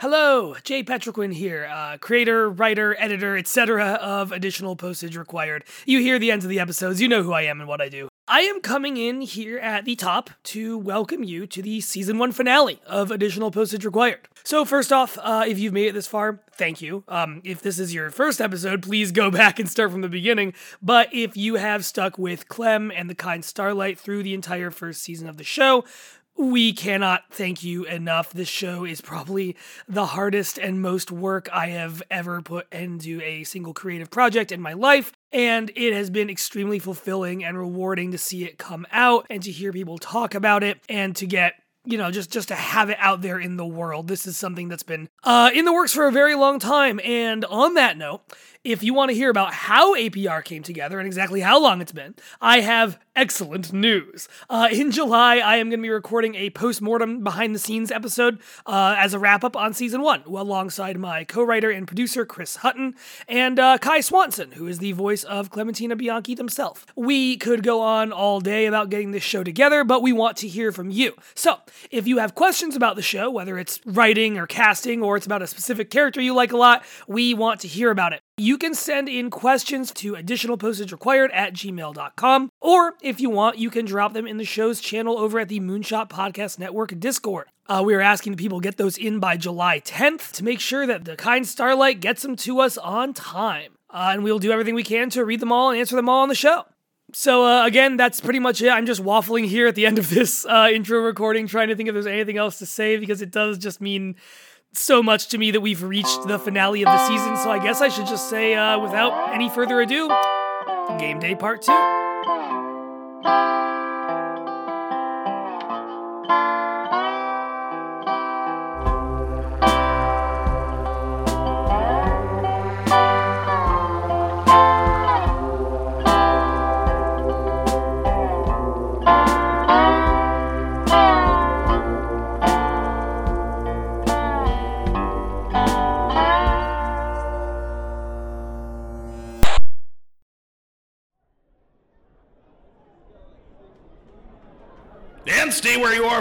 Hello, Jay Petrequin here, uh, creator, writer, editor, etc. of Additional Postage Required. You hear the ends of the episodes, you know who I am and what I do. I am coming in here at the top to welcome you to the season one finale of Additional Postage Required. So, first off, uh, if you've made it this far, thank you. Um, if this is your first episode, please go back and start from the beginning. But if you have stuck with Clem and the kind Starlight through the entire first season of the show, we cannot thank you enough. This show is probably the hardest and most work I have ever put into a single creative project in my life. And it has been extremely fulfilling and rewarding to see it come out and to hear people talk about it and to get you know just just to have it out there in the world this is something that's been uh, in the works for a very long time and on that note if you want to hear about how APR came together and exactly how long it's been, I have excellent news. Uh, in July, I am going to be recording a post mortem behind the scenes episode uh, as a wrap up on season one, alongside my co writer and producer, Chris Hutton, and uh, Kai Swanson, who is the voice of Clementina Bianchi himself. We could go on all day about getting this show together, but we want to hear from you. So, if you have questions about the show, whether it's writing or casting or it's about a specific character you like a lot, we want to hear about it. You can send in questions to additional postage required at gmail.com, or if you want, you can drop them in the show's channel over at the Moonshot Podcast Network Discord. Uh, we are asking people get those in by July 10th to make sure that the kind Starlight gets them to us on time. Uh, and we'll do everything we can to read them all and answer them all on the show. So uh, again, that's pretty much it. I'm just waffling here at the end of this uh, intro recording, trying to think if there's anything else to say because it does just mean so much to me that we've reached the finale of the season, so I guess I should just say, uh, without any further ado, Game Day Part 2.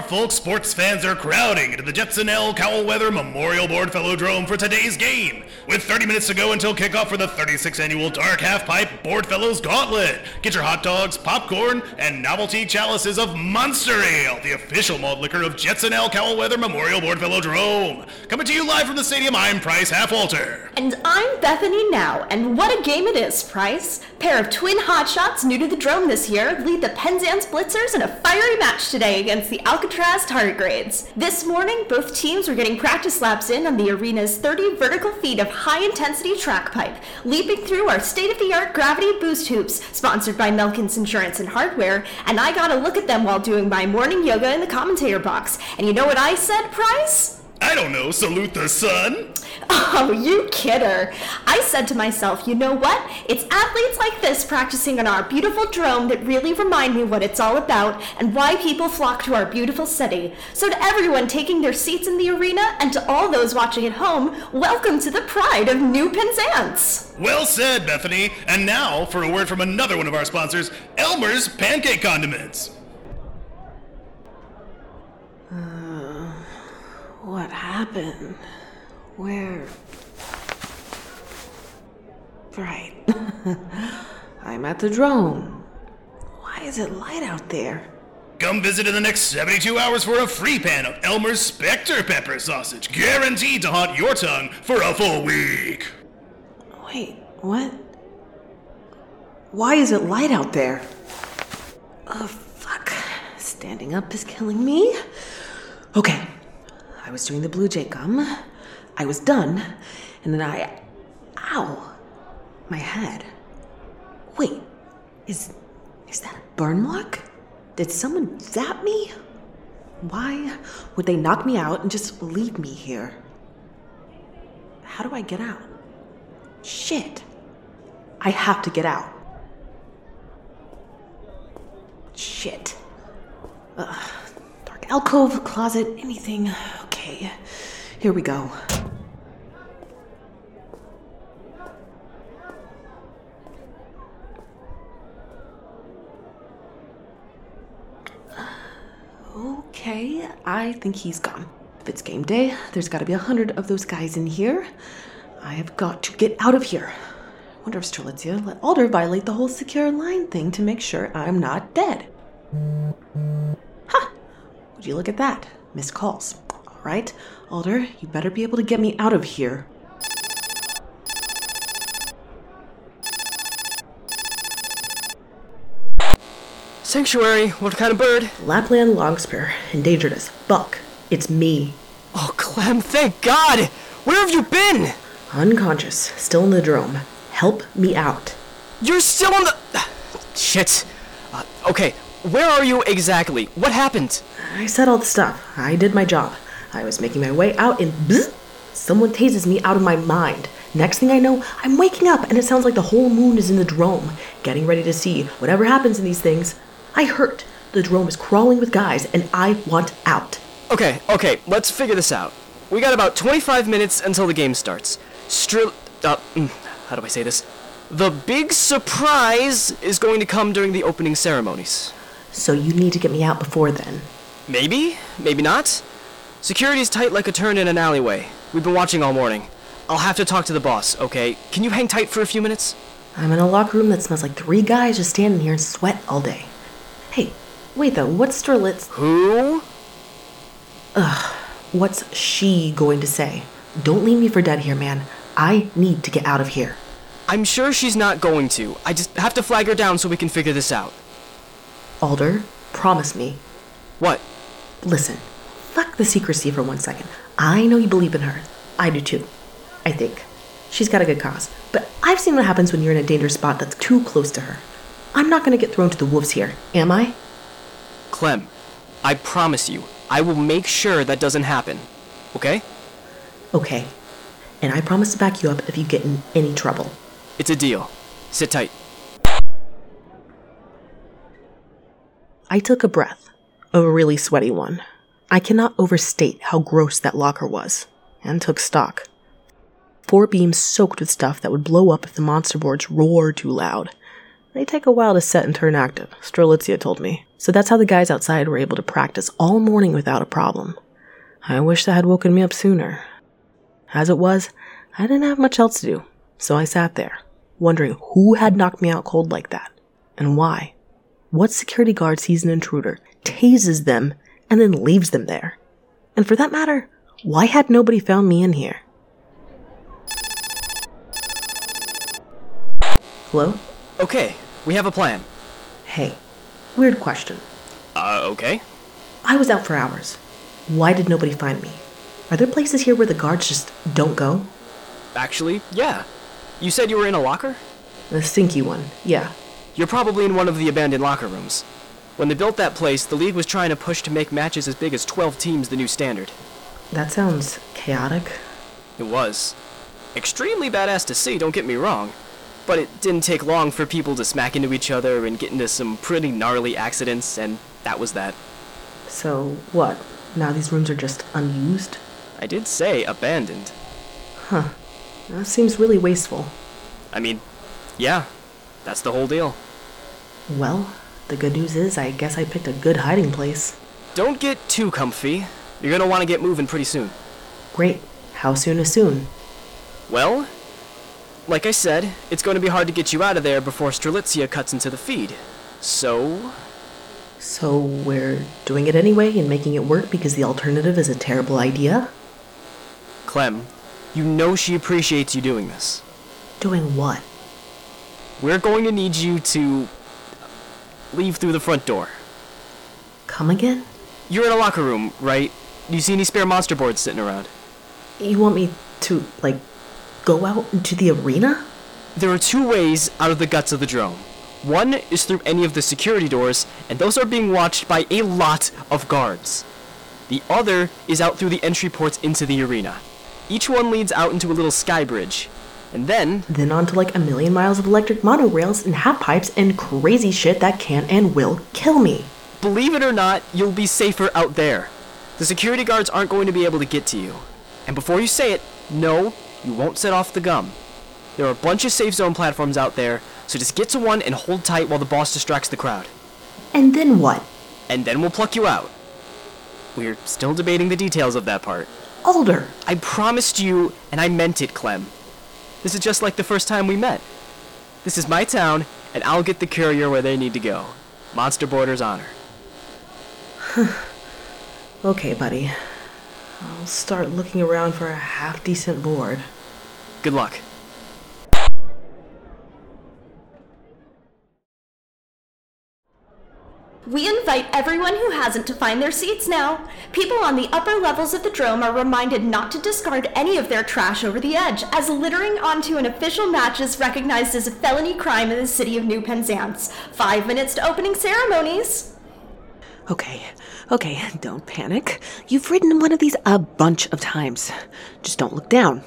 Folks. Sports fans are crowding into the Jetson L. Cowell Weather Memorial Board Velodrome for today's game. With 30 minutes to go until kickoff for the 36th annual Dark Half Pipe Board Fellows Gauntlet. Get your hot dogs, popcorn, and novelty chalices of Monster Ale, the official malt liquor of Jetson L. Cowell Weather Memorial Board Velodrome. Coming to you live from the stadium, I'm Pryce Halfwalter. And I'm Bethany Now, and what a game it is, Pryce. Pair of twin hotshots new to the drome this year lead the Penzance Blitzers in a fiery match today against the Alcatraz Tardigrades. This morning, both teams were getting practice laps in on the arena's 30 vertical feet of high intensity track pipe, leaping through our state of the art gravity boost hoops, sponsored by Melkins Insurance and Hardware. And I got a look at them while doing my morning yoga in the commentator box. And you know what I said, Pryce? I don't know, salute the sun? Oh, you kidder. I said to myself, you know what? It's athletes like this practicing on our beautiful drome that really remind me what it's all about and why people flock to our beautiful city. So, to everyone taking their seats in the arena and to all those watching at home, welcome to the pride of New Penzance. Well said, Bethany. And now for a word from another one of our sponsors, Elmer's Pancake Condiments. What happened? Where? Right. I'm at the drome. Why is it light out there? Come visit in the next 72 hours for a free pan of Elmer's Spectre Pepper Sausage, guaranteed to haunt your tongue for a full week. Wait, what? Why is it light out there? Oh, fuck. Standing up is killing me. Okay, I was doing the Blue Jay gum. I was done. And then I. Ow! My head. Wait, is. Is that a burn mark? Did someone zap me? Why would they knock me out and just leave me here? How do I get out? Shit. I have to get out. Shit. Ugh. Alcove, closet, anything. Okay, here we go. Okay, I think he's gone. If it's game day, there's gotta be a hundred of those guys in here. I have got to get out of here. I Wonder if Strelitzia let Alder violate the whole secure line thing to make sure I'm not dead. Ha! Would you look at that? Missed calls. All right, Alder, you better be able to get me out of here. Sanctuary, what kind of bird? Lapland Longspur, endangered as fuck. It's me. Oh, Clem, thank God! Where have you been? Unconscious, still in the drome. Help me out. You're still in the. Shit. Uh, okay, where are you exactly? What happened? I said all the stuff. I did my job. I was making my way out and bzz, someone tases me out of my mind. Next thing I know, I'm waking up and it sounds like the whole moon is in the drome, getting ready to see whatever happens in these things. I hurt. The drome is crawling with guys and I want out. Okay, okay, let's figure this out. We got about 25 minutes until the game starts. Stril. Uh, mm, how do I say this? The big surprise is going to come during the opening ceremonies. So you need to get me out before then. Maybe, maybe not. Security's tight like a turn in an alleyway. We've been watching all morning. I'll have to talk to the boss, okay? Can you hang tight for a few minutes? I'm in a locker room that smells like three guys just standing here and sweat all day. Hey, wait though, what's Sterlitz? Who? Ugh, what's she going to say? Don't leave me for dead here, man. I need to get out of here. I'm sure she's not going to. I just have to flag her down so we can figure this out. Alder, promise me. What? Listen, fuck the secrecy for one second. I know you believe in her. I do too. I think. She's got a good cause. But I've seen what happens when you're in a dangerous spot that's too close to her. I'm not gonna get thrown to the wolves here, am I? Clem, I promise you, I will make sure that doesn't happen. Okay? Okay. And I promise to back you up if you get in any trouble. It's a deal. Sit tight. I took a breath, a really sweaty one. I cannot overstate how gross that locker was, and took stock. Four beams soaked with stuff that would blow up if the monster boards roared too loud. They take a while to set and turn active, Strelitzia told me. So that's how the guys outside were able to practice all morning without a problem. I wish that had woken me up sooner. As it was, I didn't have much else to do, so I sat there, wondering who had knocked me out cold like that, and why. What security guard sees an intruder, tases them, and then leaves them there? And for that matter, why had nobody found me in here? Hello? Okay, we have a plan. Hey, weird question. Uh, okay. I was out for hours. Why did nobody find me? Are there places here where the guards just don't go? Actually, yeah. You said you were in a locker? The stinky one, yeah. You're probably in one of the abandoned locker rooms. When they built that place, the league was trying to push to make matches as big as 12 teams the new standard. That sounds chaotic. It was. Extremely badass to see, don't get me wrong. But it didn't take long for people to smack into each other and get into some pretty gnarly accidents, and that was that. So, what? Now these rooms are just unused? I did say abandoned. Huh. That seems really wasteful. I mean, yeah, that's the whole deal. Well, the good news is I guess I picked a good hiding place. Don't get too comfy. You're gonna want to get moving pretty soon. Great. How soon is soon? Well, like I said, it's going to be hard to get you out of there before Strelitzia cuts into the feed. So, So we're doing it anyway and making it work because the alternative is a terrible idea? Clem, you know she appreciates you doing this. Doing what? We're going to need you to leave through the front door. Come again? You're in a locker room, right? Do you see any spare monster boards sitting around? You want me to, like, go out into the arena? There are two ways out of the guts of the drome. One is through any of the security doors, and those are being watched by a lot of guards. The other is out through the entry ports into the arena. Each one leads out into a little sky bridge. And then, Then on to like a million miles of electric monorails and half pipes and crazy shit that can and will kill me. believe it or not, you'll be safer out there. The security guards aren't going to be able to get to you. And before you say it, no, you won't set off the gum. There are a bunch of safe zone platforms out there, so just get to one and hold tight while the boss distracts the crowd. And then what? And then we'll pluck you out. We're still debating the details of that part. Alder, I promised you, and I meant it, Clem. This is just like the first time we met. This is my town, and I'll get the courier where they need to go. Monster Border's honor. Okay, buddy. I'll start looking around for a half decent board. Good luck. We invite everyone who hasn't to find their seats now. People on the upper levels of the drome are reminded not to discard any of their trash over the edge, as littering onto an official match is recognized as a felony crime in the city of New Penzance. Five minutes to opening ceremonies. Okay, okay, don't panic. You've ridden one of these a bunch of times. Just don't look down.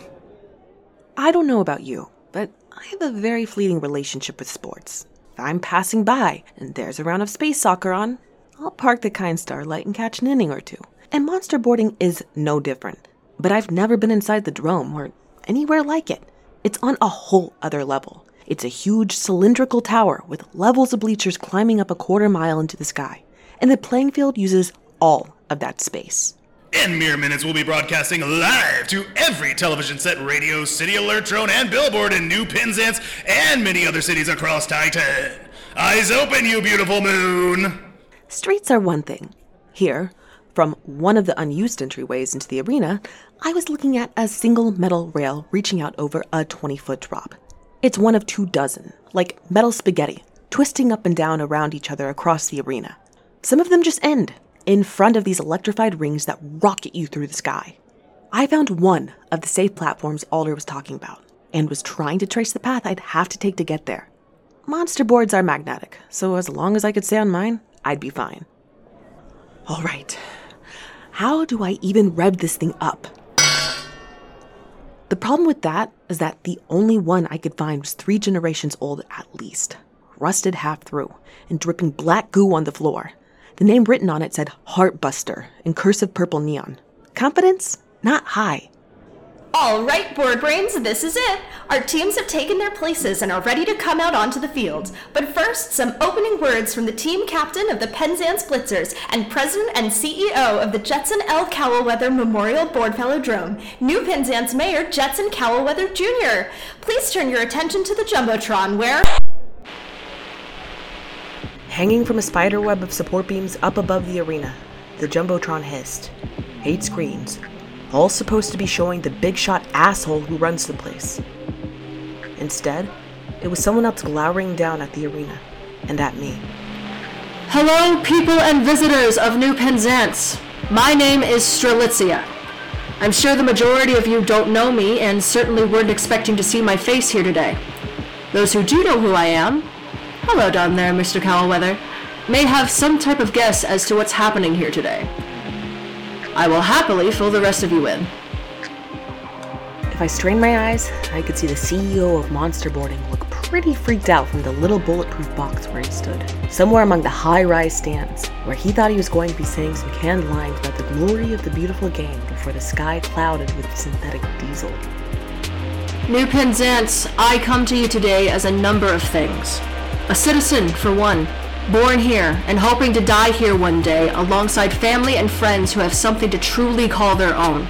I don't know about you, but I have a very fleeting relationship with sports. I'm passing by and there's a round of space soccer on, I'll park the kind starlight and catch an inning or two. And monster boarding is no different. But I've never been inside the drome or anywhere like it. It's on a whole other level. It's a huge cylindrical tower with levels of bleachers climbing up a quarter mile into the sky. And the playing field uses all of that space. In mere minutes, we'll be broadcasting live to every television set, radio, city alert drone, and billboard in New Penzance and many other cities across Titan. Eyes open, you beautiful moon! Streets are one thing. Here, from one of the unused entryways into the arena, I was looking at a single metal rail reaching out over a 20 foot drop. It's one of two dozen, like metal spaghetti, twisting up and down around each other across the arena. Some of them just end in front of these electrified rings that rocket you through the sky. I found one of the safe platforms Alder was talking about and was trying to trace the path I'd have to take to get there. Monster boards are magnetic, so as long as I could stay on mine, I'd be fine. All right, how do I even rev this thing up? The problem with that is that the only one I could find was three generations old at least, rusted half through, and dripping black goo on the floor. The name written on it said Heartbuster in cursive purple neon. Confidence? Not high. All right, board brains, this is it. Our teams have taken their places and are ready to come out onto the field. But first, some opening words from the team captain of the Penzance Blitzers and president and CEO of the Jetson L. Cowellweather Memorial Board Velodrome, New Penzance Mayor Jetson Cowellweather Jr. Please turn your attention to the Jumbotron, where. Hanging from a spider web of support beams up above the arena, the Jumbotron hissed. Eight screens, all supposed to be showing the big shot asshole who runs the place. Instead, it was someone else glowering down at the arena and at me. Hello, people and visitors of New Penzance. My name is Strelitzia. I'm sure the majority of you don't know me and certainly weren't expecting to see my face here today. Those who do know who I am, hello down there, Mr. Cowellweather, may have some type of guess as to what's happening here today. I will happily fill the rest of you in. If I strained my eyes, I could see the CEO of Monster Boarding look pretty freaked out from the little bulletproof box where he stood, somewhere among the high rise stands, where he thought he was going to be saying some canned lines about the glory of the beautiful game before the sky clouded with synthetic diesel. New Penzance, I come to you today as a number of things. A citizen, for one, born here and hoping to die here one day alongside family and friends who have something to truly call their own.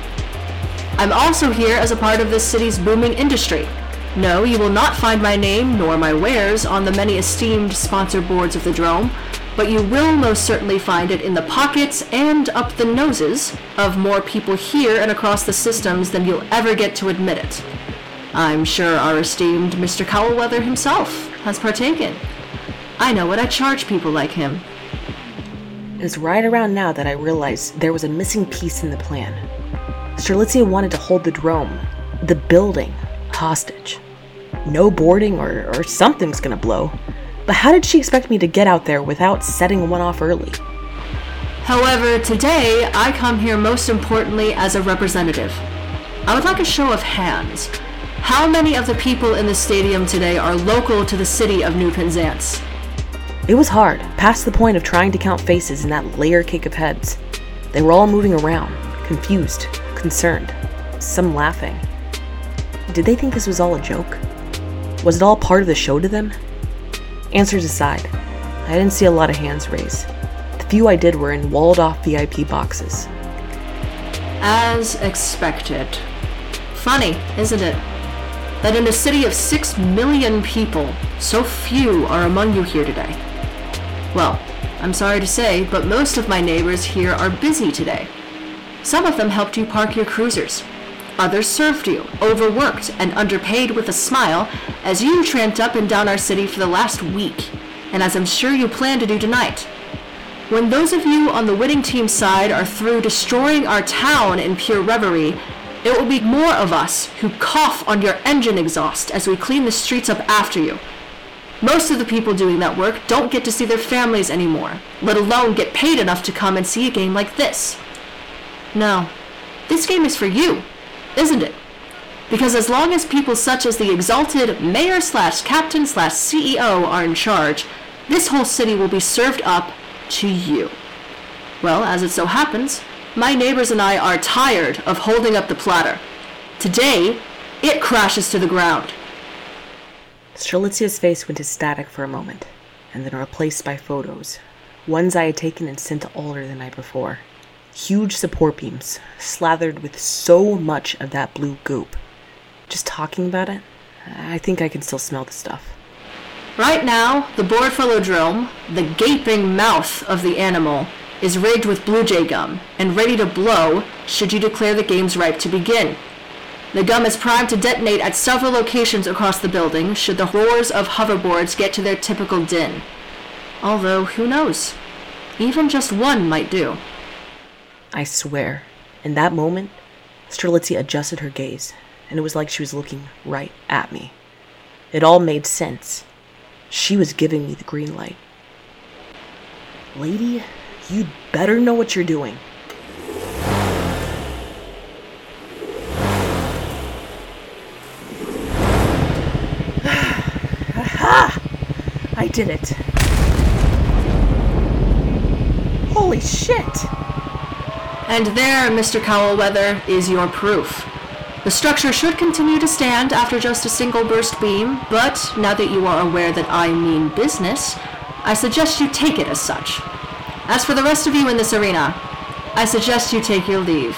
I'm also here as a part of this city's booming industry. No, you will not find my name nor my wares on the many esteemed sponsor boards of the Drome, but you will most certainly find it in the pockets and up the noses of more people here and across the systems than you'll ever get to admit it. I'm sure our esteemed Mr. Cowellweather himself has partaken. I know what I charge people like him. It was right around now that I realized there was a missing piece in the plan. Strelitzia wanted to hold the drome, the building, hostage. No boarding or, or something's gonna blow. But how did she expect me to get out there without setting one off early? However, today I come here most importantly as a representative. I would like a show of hands. How many of the people in the stadium today are local to the city of New Penzance? It was hard, past the point of trying to count faces in that layer cake of heads. They were all moving around, confused, concerned, some laughing. Did they think this was all a joke? Was it all part of the show to them? Answers aside, I didn't see a lot of hands raised. The few I did were in walled off VIP boxes. As expected. Funny, isn't it? That in a city of six million people, so few are among you here today. Well, I'm sorry to say, but most of my neighbors here are busy today. Some of them helped you park your cruisers. Others served you, overworked, and underpaid with a smile as you tramped up and down our city for the last week, and as I'm sure you plan to do tonight. When those of you on the winning team side are through destroying our town in pure reverie, it will be more of us who cough on your engine exhaust as we clean the streets up after you. Most of the people doing that work don't get to see their families anymore, let alone get paid enough to come and see a game like this. No, this game is for you, isn't it? Because as long as people such as the exalted mayor slash captain slash CEO are in charge, this whole city will be served up to you. Well, as it so happens, my neighbors and I are tired of holding up the platter. Today, it crashes to the ground. Strelitzia's face went to static for a moment, and then replaced by photos. Ones I had taken and sent to Alder the night before. Huge support beams, slathered with so much of that blue goop. Just talking about it, I think I can still smell the stuff. Right now, the board Velodrome, the gaping mouth of the animal, is rigged with Blue Jay gum and ready to blow should you declare the game's ripe to begin. The gum is primed to detonate at several locations across the building should the roars of hoverboards get to their typical din. Although, who knows? Even just one might do. I swear, in that moment, Strelitzia adjusted her gaze, and it was like she was looking right at me. It all made sense. She was giving me the green light. Lady, you'd better know what you're doing. Aha! I did it. Holy shit! And there, Mr. Cowellweather, is your proof. The structure should continue to stand after just a single burst beam, but now that you are aware that I mean business, I suggest you take it as such. As for the rest of you in this arena, I suggest you take your leave.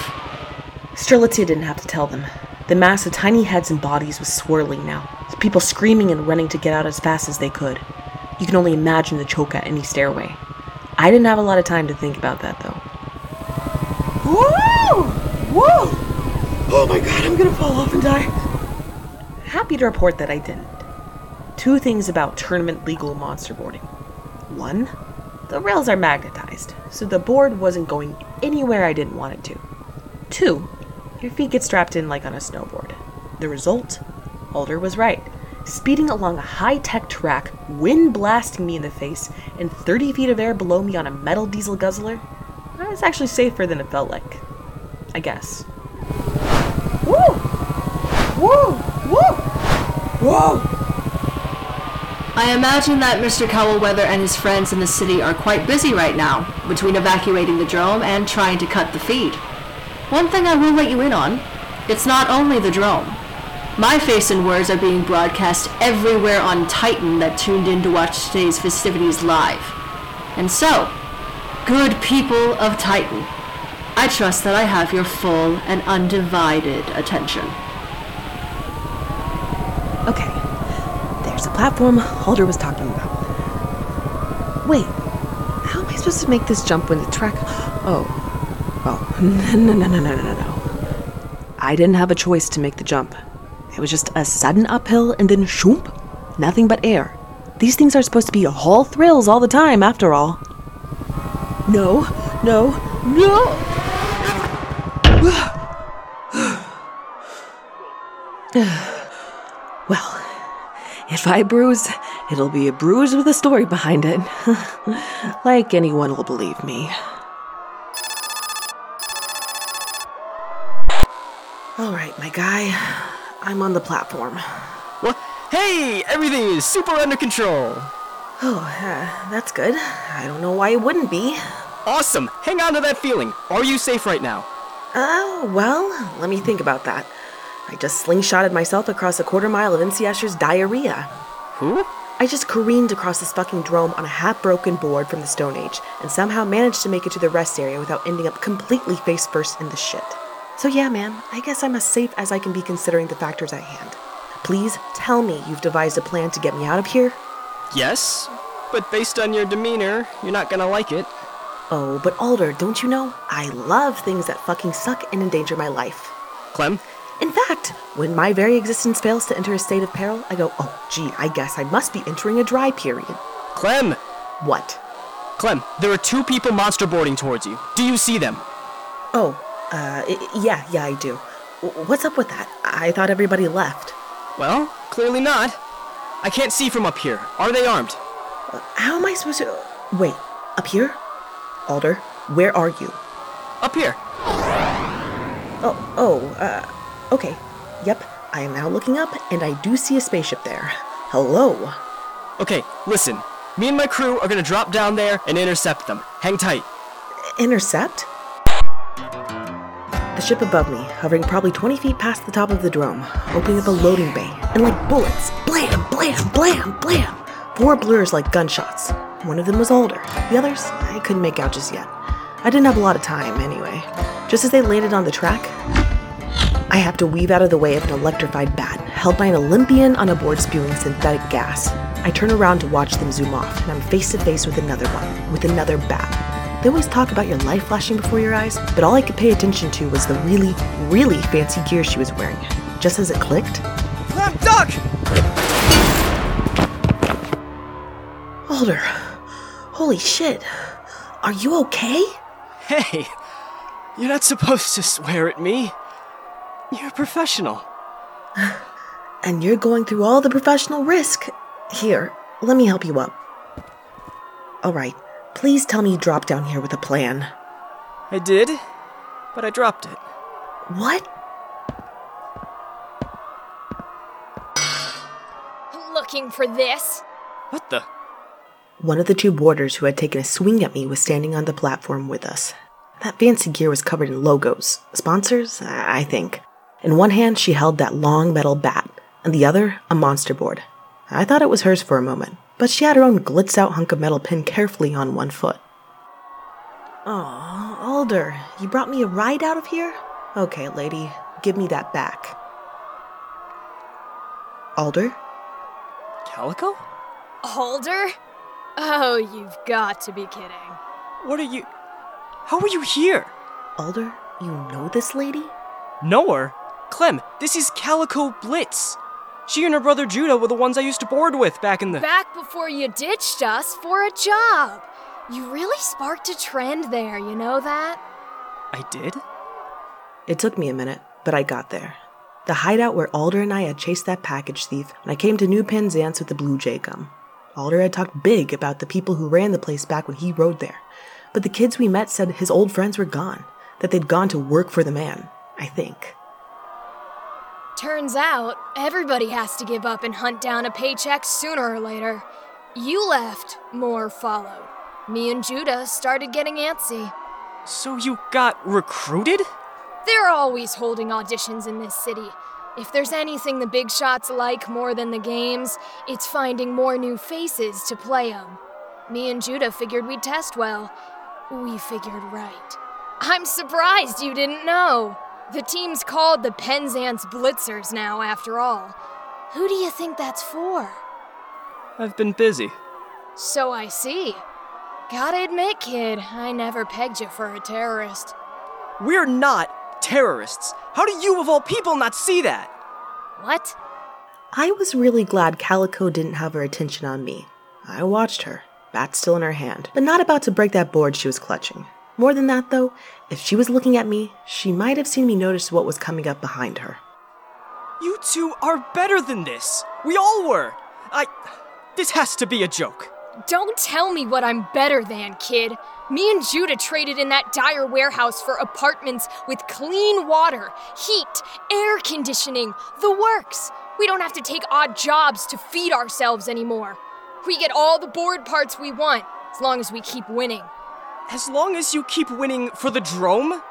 Strelitzia didn't have to tell them. The mass of tiny heads and bodies was swirling now, people screaming and running to get out as fast as they could. You can only imagine the choke at any stairway. I didn't have a lot of time to think about that, though. Whoa! Whoa! Oh my god, I'm gonna fall off and die. Happy to report that I didn't. Two things about tournament legal monster boarding. One, the rails are magnetized, so the board wasn't going anywhere I didn't want it to. Two, your feet get strapped in like on a snowboard. The result? Alder was right. Speeding along a high tech track, wind blasting me in the face, and 30 feet of air below me on a metal diesel guzzler, I was actually safer than it felt like. I guess. Woo! Woo! Woo! Whoa! I imagine that Mr. Cowellweather and his friends in the city are quite busy right now, between evacuating the drome and trying to cut the feed. One thing I will let you in on it's not only the drome. My face and words are being broadcast everywhere on Titan that tuned in to watch today's festivities live. And so, good people of Titan, I trust that I have your full and undivided attention. Platform Alder was talking about. Wait, how am I supposed to make this jump when the track. Oh. Oh. No, no, no, no, no, no, no. I didn't have a choice to make the jump. It was just a sudden uphill and then shoomp. Nothing but air. These things are supposed to be all thrills all the time, after all. No, no, no! well, if I bruise, it'll be a bruise with a story behind it. like anyone will believe me. Alright, my guy. I'm on the platform. What? Hey, everything is super under control. Oh, uh, that's good. I don't know why it wouldn't be. Awesome. Hang on to that feeling. Are you safe right now? Uh, well, let me think about that. I just slingshotted myself across a quarter mile of M.C. Escher's diarrhea. Who? I just careened across this fucking drome on a half broken board from the Stone Age and somehow managed to make it to the rest area without ending up completely face first in the shit. So, yeah, man, I guess I'm as safe as I can be considering the factors at hand. Please tell me you've devised a plan to get me out of here? Yes, but based on your demeanor, you're not gonna like it. Oh, but Alder, don't you know? I love things that fucking suck and endanger my life. Clem, In fact, when my very existence fails to enter a state of peril, I go, oh, gee, I guess I must be entering a dry period. Clem, What? Clem, there are two people monster boarding towards you. Do you see them? Oh, uh, yeah, yeah, I do. What's up with that? I thought everybody left. Well, clearly not. I can't see from up here. Are they armed? How am I supposed to. Wait, up here? Alder, where are you? Up here. Oh, oh, uh, okay. Yep, I am now looking up, and I do see a spaceship there. Hello. Okay, listen. Me and my crew are gonna drop down there and intercept them. Hang tight. Intercept? The ship above me, hovering probably 20 feet past the top of the drome, opening up a loading bay, and like bullets, blam, blam, blam, blam. Four blurs like gunshots. One of them was older. The others, I couldn't make out just yet. I didn't have a lot of time, anyway. Just as they landed on the track, I have to weave out of the way of an electrified bat, held by an Olympian on a board spewing synthetic gas. I turn around to watch them zoom off, and I'm face to face with another one, with another bat. They always talk about your life flashing before your eyes, but all I could pay attention to was the really, really fancy gear she was wearing. Just as it clicked, Clem, duck! Alder, holy shit, are you okay? Hey, you're not supposed to swear at me. You're a professional. And you're going through all the professional risk. Here, let me help you up. Alright, please tell me you dropped down here with a plan. I did, but I dropped it. What? Looking for this? What the? One of the two boarders who had taken a swing at me was standing on the platform with us. That fancy gear was covered in logos. Sponsors, I I think. In one hand, she held that long metal bat, and the other, a monster board. I thought it was hers for a moment, but she had her own glitz out hunk of metal pinned carefully on one foot. Aw, Alder, you brought me a ride out of here? Okay, lady, give me that back. Alder? Calico? Alder? Oh, you've got to be kidding. What are you. How are you here? Alder, you know this lady? Know her? Clem, this is Calico Blitz. She and her brother Judah were the ones I used to board with back in the. Back before you ditched us for a job. You really sparked a trend there, you know that? I did? It took me a minute, but I got there. The hideout where Alder and I had chased that package thief, and I came to New Penzance with the Blue Jay gum. Alder had talked big about the people who ran the place back when he rode there, but the kids we met said his old friends were gone, that they'd gone to work for the man, I think. Turns out, everybody has to give up and hunt down a paycheck sooner or later. You left, more followed. Me and Judah started getting antsy. So you got recruited? They're always holding auditions in this city. If there's anything the big shots like more than the games, it's finding more new faces to play 'em. Me and Judah figured we'd test well. We figured right. I'm surprised you didn't know. The team's called the Penzance Blitzers now, after all. Who do you think that's for? I've been busy. So I see. Gotta admit, kid, I never pegged you for a terrorist. We're not terrorists. How do you, of all people, not see that? What? I was really glad Calico didn't have her attention on me. I watched her, bat still in her hand, but not about to break that board she was clutching. More than that, though, if she was looking at me, she might have seen me notice what was coming up behind her. You two are better than this. We all were. I. This has to be a joke. Don't tell me what I'm better than, kid. Me and Judah traded in that dire warehouse for apartments with clean water, heat, air conditioning, the works. We don't have to take odd jobs to feed ourselves anymore. We get all the board parts we want, as long as we keep winning. As long as you keep winning for the Drome?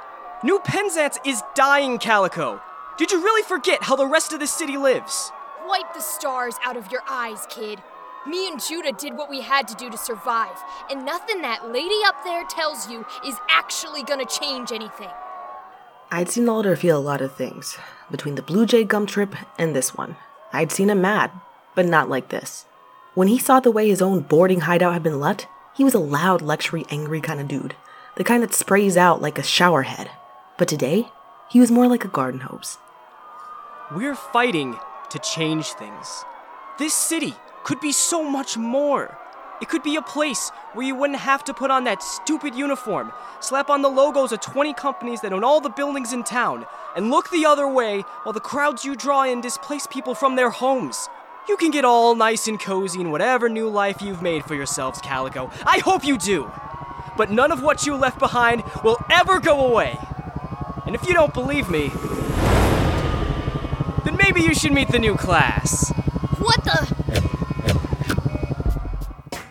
New Penzance is dying, Calico. Did you really forget how the rest of the city lives? Wipe the stars out of your eyes, kid. Me and Judah did what we had to do to survive, and nothing that lady up there tells you is actually gonna change anything. I'd seen Alder feel a lot of things between the Blue Jay gum trip and this one. I'd seen him mad, but not like this. When he saw the way his own boarding hideout had been let, he was a loud, luxury, angry kind of dude. The kind that sprays out like a shower head. But today, he was more like a garden hose. We're fighting to change things. This city could be so much more. It could be a place where you wouldn't have to put on that stupid uniform, slap on the logos of 20 companies that own all the buildings in town, and look the other way while the crowds you draw in displace people from their homes. You can get all nice and cozy in whatever new life you've made for yourselves, Calico. I hope you do. But none of what you left behind will ever go away. And if you don't believe me, then maybe you should meet the new class. What the?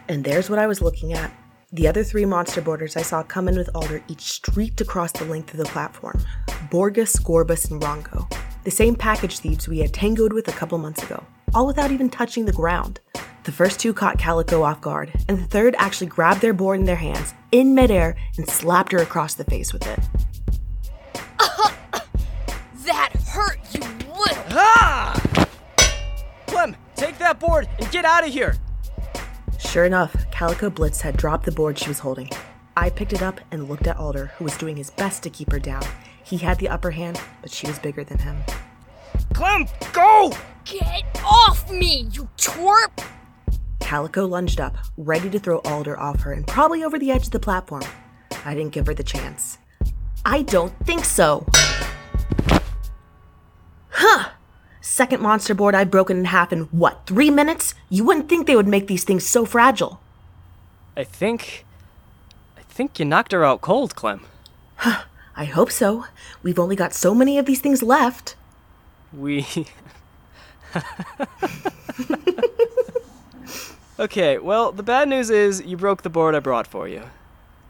And there's what I was looking at. The other three monster boarders I saw come in with Alder each streaked across the length of the platform Borgos, Gorbos, and Rongo. The same package thieves we had tangoed with a couple months ago, all without even touching the ground. The first two caught Calico off guard, and the third actually grabbed their board in their hands, in midair, and slapped her across the face with it. That hurt, you little. Ah! Clem, take that board and get out of here. Sure enough, Calico Blitz had dropped the board she was holding. I picked it up and looked at Alder, who was doing his best to keep her down. He had the upper hand, but she was bigger than him. Clem, go! Get off me, you twerp! Calico lunged up, ready to throw Alder off her and probably over the edge of the platform. I didn't give her the chance. I don't think so. Huh! Second monster board I've broken in half in what, three minutes? You wouldn't think they would make these things so fragile. I think. I think you knocked her out cold, Clem. Huh, I hope so. We've only got so many of these things left. We. okay, well, the bad news is you broke the board I brought for you.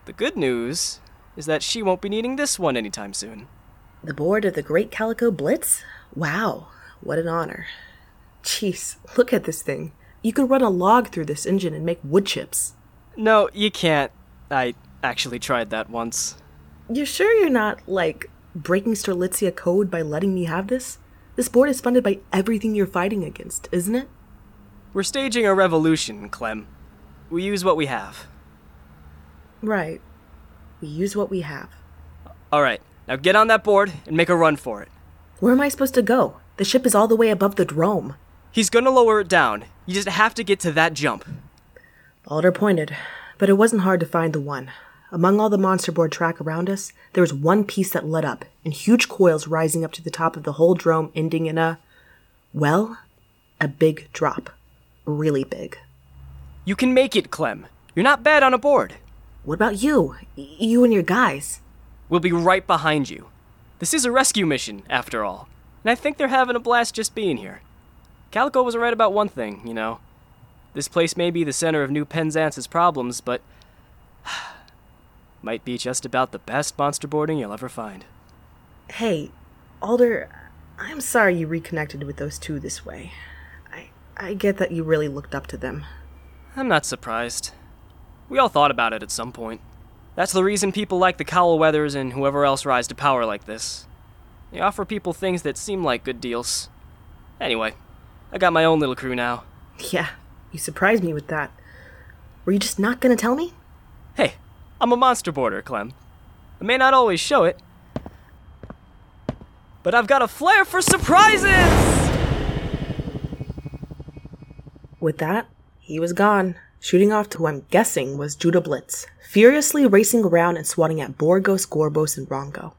The good news is that she won't be needing this one anytime soon. The board of the Great Calico Blitz? Wow, what an honor. Jeez, look at this thing. You could run a log through this engine and make wood chips. No, you can't. I actually tried that once. You're sure you're not, like, breaking Strelitzia code by letting me have this? This board is funded by everything you're fighting against, isn't it? We're staging a revolution, Clem. We use what we have. Right. We use what we have. Alright, now get on that board and make a run for it. Where am I supposed to go? The ship is all the way above the drome. He's gonna lower it down. You just have to get to that jump. Alder pointed, but it wasn't hard to find the one. Among all the monster board track around us, there was one piece that lit up, and huge coils rising up to the top of the whole drome, ending in a. well, a big drop. Really big. You can make it, Clem. You're not bad on a board. What about you? Y- You and your guys? We'll be right behind you. This is a rescue mission, after all, and I think they're having a blast just being here. Calico was right about one thing, you know. This place may be the center of New Penzance's problems, but might be just about the best monster boarding you'll ever find. Hey, Alder, I'm sorry you reconnected with those two this way. I I get that you really looked up to them. I'm not surprised. We all thought about it at some point. That's the reason people like the Cowell Weathers and whoever else rise to power like this. They offer people things that seem like good deals. Anyway, I got my own little crew now. Yeah, you surprised me with that. Were you just not gonna tell me? Hey, I'm a monster boarder, Clem. I may not always show it, but I've got a flair for surprises! With that, he was gone, shooting off to who I'm guessing was Judah Blitz, furiously racing around and swatting at Borgos, Gorbos, and Rongo.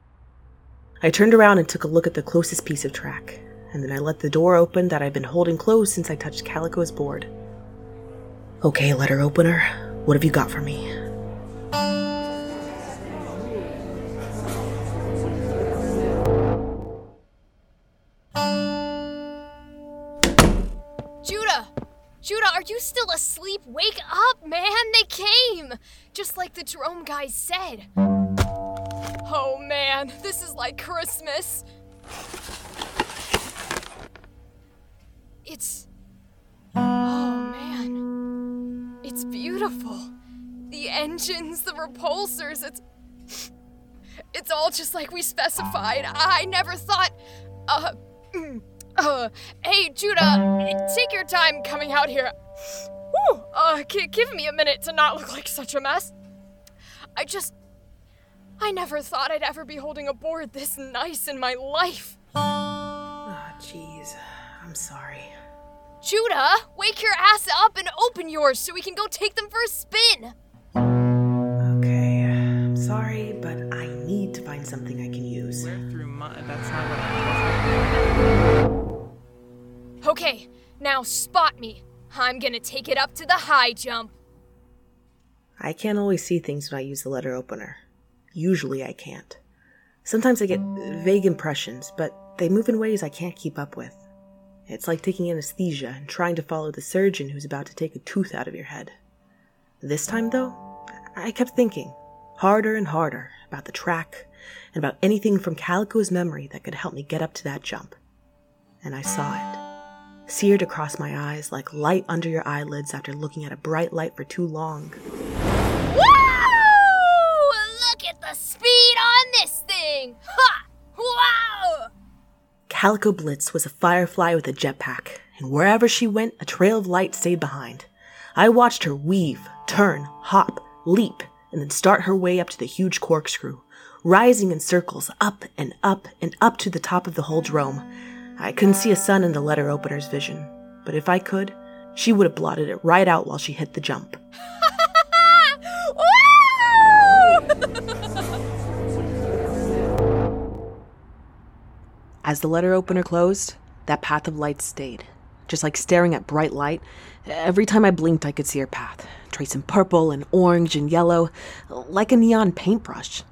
I turned around and took a look at the closest piece of track, and then I let the door open that I've been holding closed since I touched Calico's board. Okay, letter opener, what have you got for me? They came! Just like the Jerome guys said. Oh man, this is like Christmas. It's. Oh man. It's beautiful. The engines, the repulsors, it's. It's all just like we specified. I never thought. Uh. Uh. Hey, Judah, take your time coming out here. Whew, uh, g- give me a minute to not look like such a mess. I just. I never thought I'd ever be holding a board this nice in my life. Oh, jeez. I'm sorry. Judah, wake your ass up and open yours so we can go take them for a spin. Okay, I'm sorry, but I need to find something I can use. Through my, that's not what I Okay, now spot me. I'm gonna take it up to the high jump. I can't always see things when I use the letter opener. Usually I can't. Sometimes I get vague impressions, but they move in ways I can't keep up with. It's like taking anesthesia and trying to follow the surgeon who's about to take a tooth out of your head. This time, though, I kept thinking, harder and harder, about the track and about anything from Calico's memory that could help me get up to that jump. And I saw it, seared across my eyes like light under your eyelids after looking at a bright light for too long. Woo! Look at the speed on this thing! Ha! Wow! Calico Blitz was a firefly with a jetpack, and wherever she went, a trail of light stayed behind. I watched her weave, turn, hop, leap, and then start her way up to the huge corkscrew, rising in circles up and up and up to the top of the whole drome. I couldn't see a sun in the letter opener's vision, but if I could, she would have blotted it right out while she hit the jump. As the letter opener closed, that path of light stayed. Just like staring at bright light, every time I blinked, I could see her path, tracing purple and orange and yellow, like a neon paintbrush.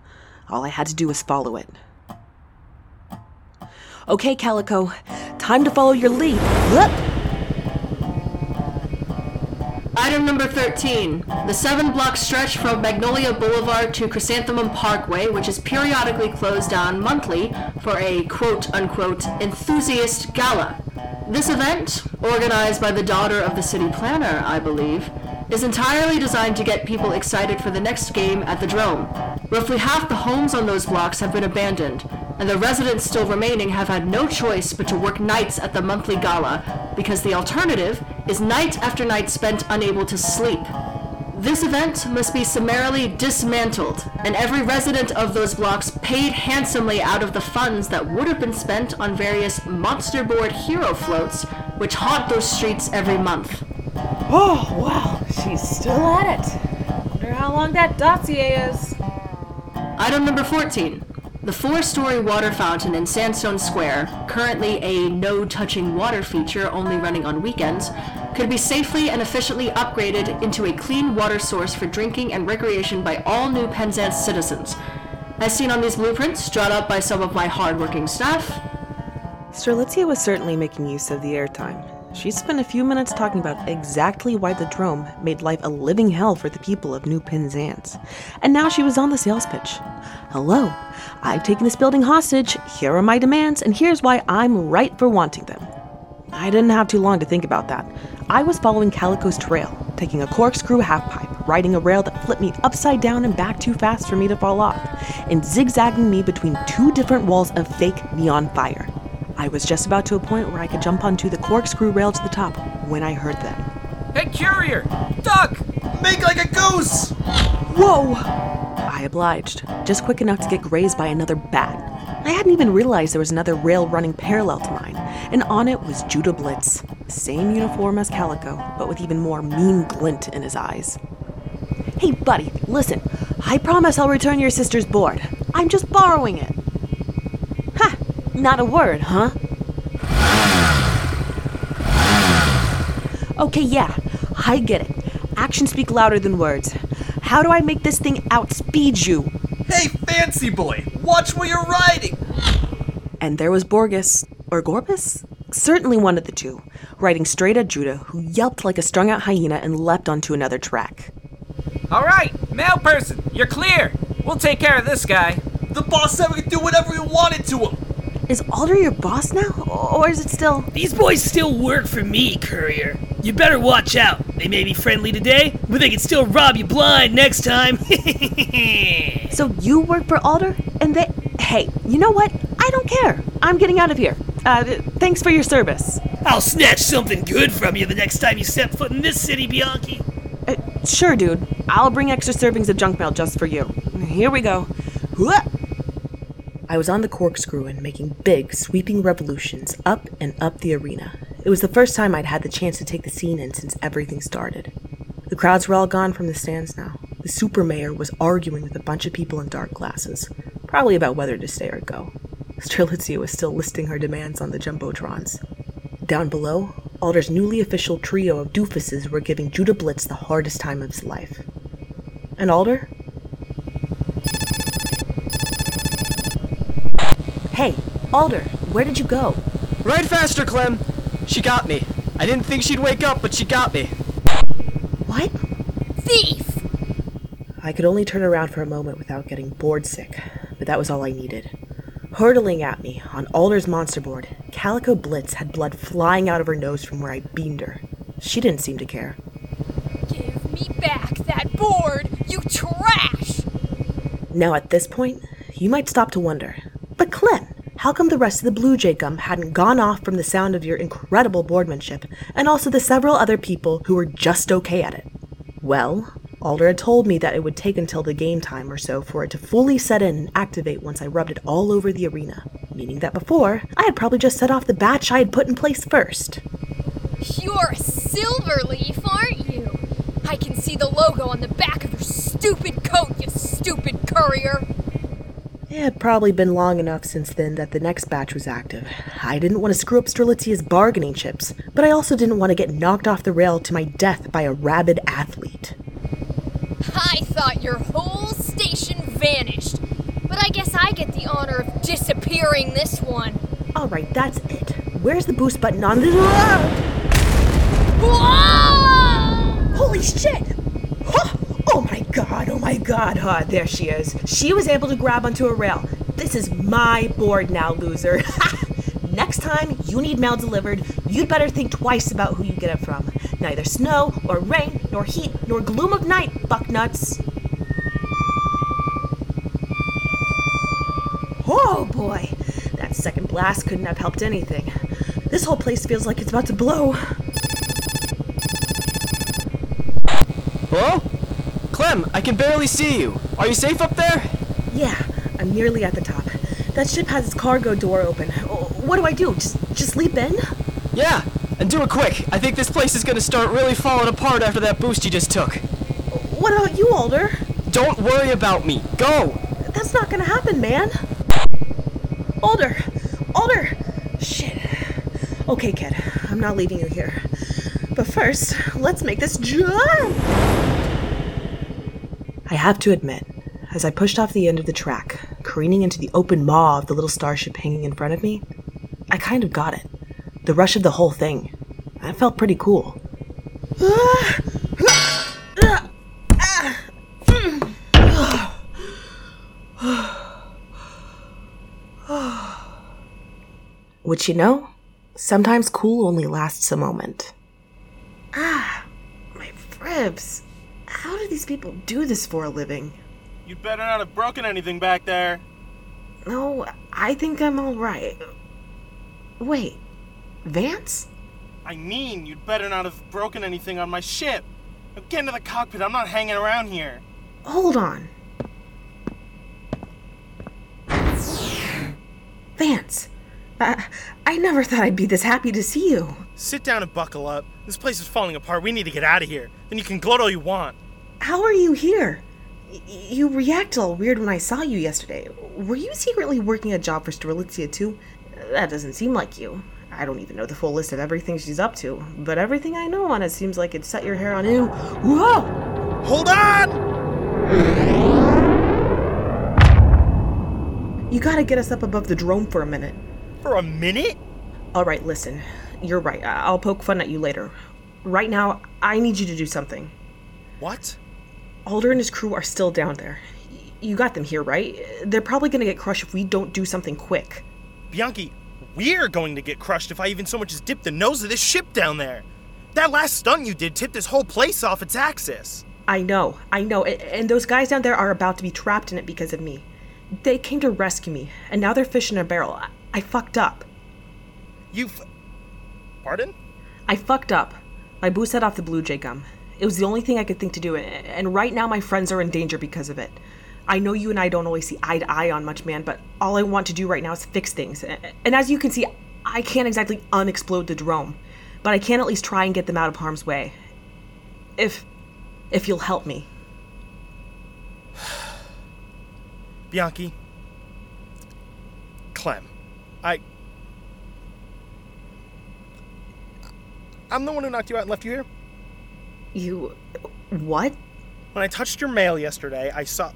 All I had to do was follow it. Okay, Calico, time to follow your lead. Whoop! Item number 13. The seven block stretch from Magnolia Boulevard to Chrysanthemum Parkway, which is periodically closed down monthly for a quote unquote enthusiast gala. This event, organized by the daughter of the city planner, I believe, is entirely designed to get people excited for the next game at the Drome. Roughly half the homes on those blocks have been abandoned, and the residents still remaining have had no choice but to work nights at the monthly gala, because the alternative is night after night spent unable to sleep. This event must be summarily dismantled, and every resident of those blocks paid handsomely out of the funds that would have been spent on various monster board hero floats, which haunt those streets every month. Oh, wow, she's still at it. Wonder how long that dossier is. Item number 14. The four story water fountain in Sandstone Square, currently a no touching water feature only running on weekends, could be safely and efficiently upgraded into a clean water source for drinking and recreation by all New Penzance citizens. As seen on these blueprints, drawn up by some of my hardworking staff, Strelitzia was certainly making use of the airtime. She spent a few minutes talking about exactly why the Drome made life a living hell for the people of New Penzance. And now she was on the sales pitch. Hello, I've taken this building hostage, here are my demands, and here's why I'm right for wanting them. I didn't have too long to think about that. I was following Calico's trail, taking a corkscrew half pipe, riding a rail that flipped me upside down and back too fast for me to fall off, and zigzagging me between two different walls of fake neon fire. I was just about to a point where I could jump onto the corkscrew rail to the top when I heard them. Hey, Courier! Duck! Make like a goose! Whoa! I obliged, just quick enough to get grazed by another bat. I hadn't even realized there was another rail running parallel to mine, and on it was Judah Blitz. Same uniform as Calico, but with even more mean glint in his eyes. Hey, buddy, listen. I promise I'll return your sister's board. I'm just borrowing it. Ha! Not a word, huh? Okay, yeah, I get it. Actions speak louder than words. How do I make this thing outspeed you? Hey, fancy boy! Watch where you're riding! And there was Borgos, or Gorbos? Certainly one of the two, riding straight at Judah, who yelped like a strung out hyena and leapt onto another track. Alright, male person, you're clear. We'll take care of this guy. The boss said we could do whatever we wanted to him! Is Alder your boss now? Or is it still. These boys still work for me, Courier. You better watch out. They may be friendly today, but they can still rob you blind next time. So you work for Alder? And they. Hey, you know what? I don't care. I'm getting out of here. Uh, thanks for your service. I'll snatch something good from you the next time you step foot in this city, Bianchi. Uh, sure, dude. I'll bring extra servings of junk mail just for you. Here we go. Whoa! I was on the corkscrew and making big, sweeping revolutions up and up the arena. It was the first time I'd had the chance to take the scene in since everything started. The crowds were all gone from the stands now. The super mayor was arguing with a bunch of people in dark glasses, probably about whether to stay or go. Strelitzia was still listing her demands on the jumbotrons. Down below, Alder's newly official trio of doofuses were giving Judah Blitz the hardest time of his life. And Alder? Hey, Alder, where did you go? Ride faster, Clem! She got me. I didn't think she'd wake up, but she got me. What? Thief! I could only turn around for a moment without getting bored sick, but that was all I needed. Hurtling at me on Alder's monster board, Calico Blitz had blood flying out of her nose from where I beamed her. She didn't seem to care. Give me back that board, you trash! Now, at this point, you might stop to wonder, but Clem, how come the rest of the Blue Jay gum hadn't gone off from the sound of your incredible boardmanship, and also the several other people who were just okay at it? Well, Alder had told me that it would take until the game time or so for it to fully set in and activate once I rubbed it all over the arena, meaning that before, I had probably just set off the batch I had put in place first. You're a Silverleaf, aren't you? I can see the logo on the back of your stupid coat, you stupid courier! It had probably been long enough since then that the next batch was active. I didn't want to screw up Strelitzia's bargaining chips, but I also didn't want to get knocked off the rail to my death by a rabid athlete. I thought your whole station vanished, but I guess I get the honor of disappearing this one. Alright, that's it. Where's the boost button on this? Whoa! Holy shit! Huh! Oh my god, oh my god, huh, there she is. She was able to grab onto a rail. This is my board now, loser. Next time you need mail delivered, you'd better think twice about who you get it from. Neither snow, or rain, nor heat, nor gloom of night, bucknuts. Oh boy, that second blast couldn't have helped anything. This whole place feels like it's about to blow. Hello? Clem, I can barely see you. Are you safe up there? Yeah, I'm nearly at the top. That ship has its cargo door open. What do I do? Just just leap in? Yeah, and do it quick. I think this place is gonna start really falling apart after that boost you just took. What about you, Alder? Don't worry about me. Go! That's not gonna happen, man. Alder! Alder! Shit. Okay, kid. I'm not leaving you here. But first, let's make this jump! I have to admit, as I pushed off the end of the track, careening into the open maw of the little starship hanging in front of me, I kind of got it. The rush of the whole thing. That felt pretty cool. Which you know, sometimes cool only lasts a moment. Ah, my ribs. These people do this for a living? You'd better not have broken anything back there. No, I think I'm alright. Wait, Vance? I mean, you'd better not have broken anything on my ship. Now get into the cockpit. I'm not hanging around here. Hold on. Vance, I, I never thought I'd be this happy to see you. Sit down and buckle up. This place is falling apart. We need to get out of here. Then you can gloat all you want. How are you here? Y- you react all weird when I saw you yesterday. Were you secretly working a job for Strelitzia too? That doesn't seem like you. I don't even know the full list of everything she's up to, but everything I know on it seems like it set your hair on end. Whoa! Hold on! You gotta get us up above the drome for a minute. For a minute? Alright, listen. You're right. I'll poke fun at you later. Right now, I need you to do something. What? Alder and his crew are still down there. You got them here, right? They're probably gonna get crushed if we don't do something quick. Bianchi, we're going to get crushed if I even so much as dip the nose of this ship down there. That last stunt you did tipped this whole place off its axis. I know, I know, and those guys down there are about to be trapped in it because of me. They came to rescue me, and now they're fishing a barrel. I, I fucked up. You. F- Pardon? I fucked up. My boo set off the Blue Jay gum. It was the only thing I could think to do, and right now my friends are in danger because of it. I know you and I don't always see eye to eye on much, man, but all I want to do right now is fix things. And as you can see, I can't exactly unexplode the drome, but I can at least try and get them out of harm's way. If. if you'll help me. Bianchi. Clem. I. I'm the one who knocked you out and left you here. You. what? When I touched your mail yesterday, I saw.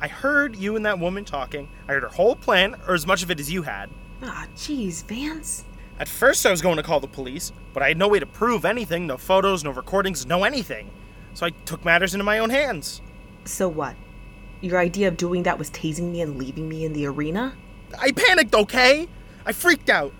I heard you and that woman talking. I heard her whole plan, or as much of it as you had. Ah, jeez, Vance. At first, I was going to call the police, but I had no way to prove anything no photos, no recordings, no anything. So I took matters into my own hands. So what? Your idea of doing that was tasing me and leaving me in the arena? I panicked, okay? I freaked out.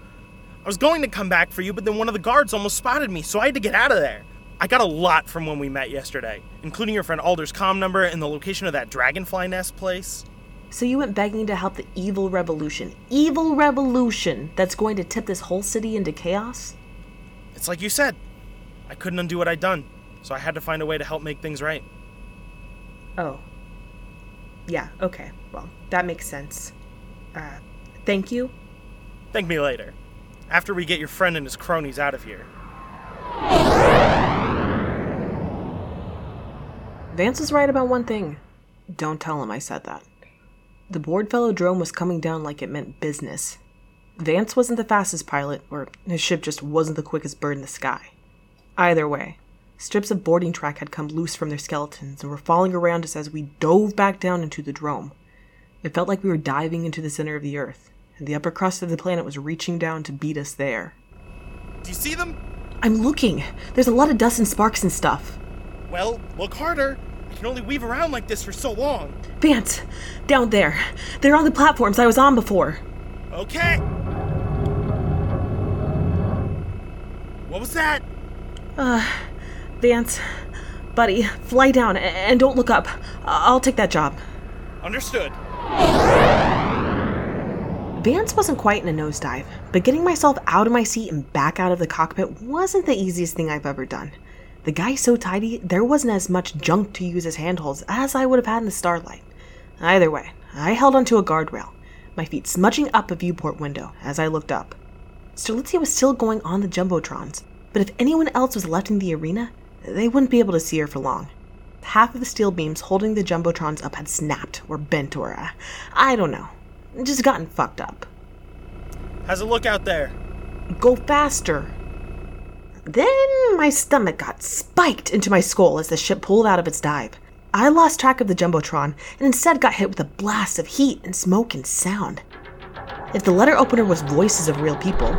I was going to come back for you, but then one of the guards almost spotted me, so I had to get out of there. I got a lot from when we met yesterday, including your friend Alder's com number and the location of that dragonfly nest place. So you went begging to help the evil revolution. Evil revolution that's going to tip this whole city into chaos? It's like you said. I couldn't undo what I'd done, so I had to find a way to help make things right. Oh. Yeah, okay. Well, that makes sense. Uh, thank you. Thank me later. After we get your friend and his cronies out of here. Vance is right about one thing. Don't tell him I said that. The board velodrome was coming down like it meant business. Vance wasn't the fastest pilot, or his ship just wasn't the quickest bird in the sky. Either way, strips of boarding track had come loose from their skeletons and were falling around us as we dove back down into the drome. It felt like we were diving into the center of the earth, and the upper crust of the planet was reaching down to beat us there. Do you see them? I'm looking. There's a lot of dust and sparks and stuff. Well, look harder. I can only weave around like this for so long. Vance, down there. They're on the platforms I was on before. Okay. What was that? Uh, Vance, buddy, fly down and don't look up. I'll take that job. Understood. Vance wasn't quite in a nosedive, but getting myself out of my seat and back out of the cockpit wasn't the easiest thing I've ever done. The guy's so tidy, there wasn't as much junk to use as handholds as I would have had in the starlight. Either way, I held onto a guardrail, my feet smudging up a viewport window as I looked up. Strelitzia was still going on the Jumbotrons, but if anyone else was left in the arena, they wouldn't be able to see her for long. Half of the steel beams holding the Jumbotrons up had snapped or bent or, uh, I don't know, just gotten fucked up. How's it look out there? Go faster. Then my stomach got spiked into my skull as the ship pulled out of its dive. I lost track of the Jumbotron and instead got hit with a blast of heat and smoke and sound. If the letter opener was voices of real people,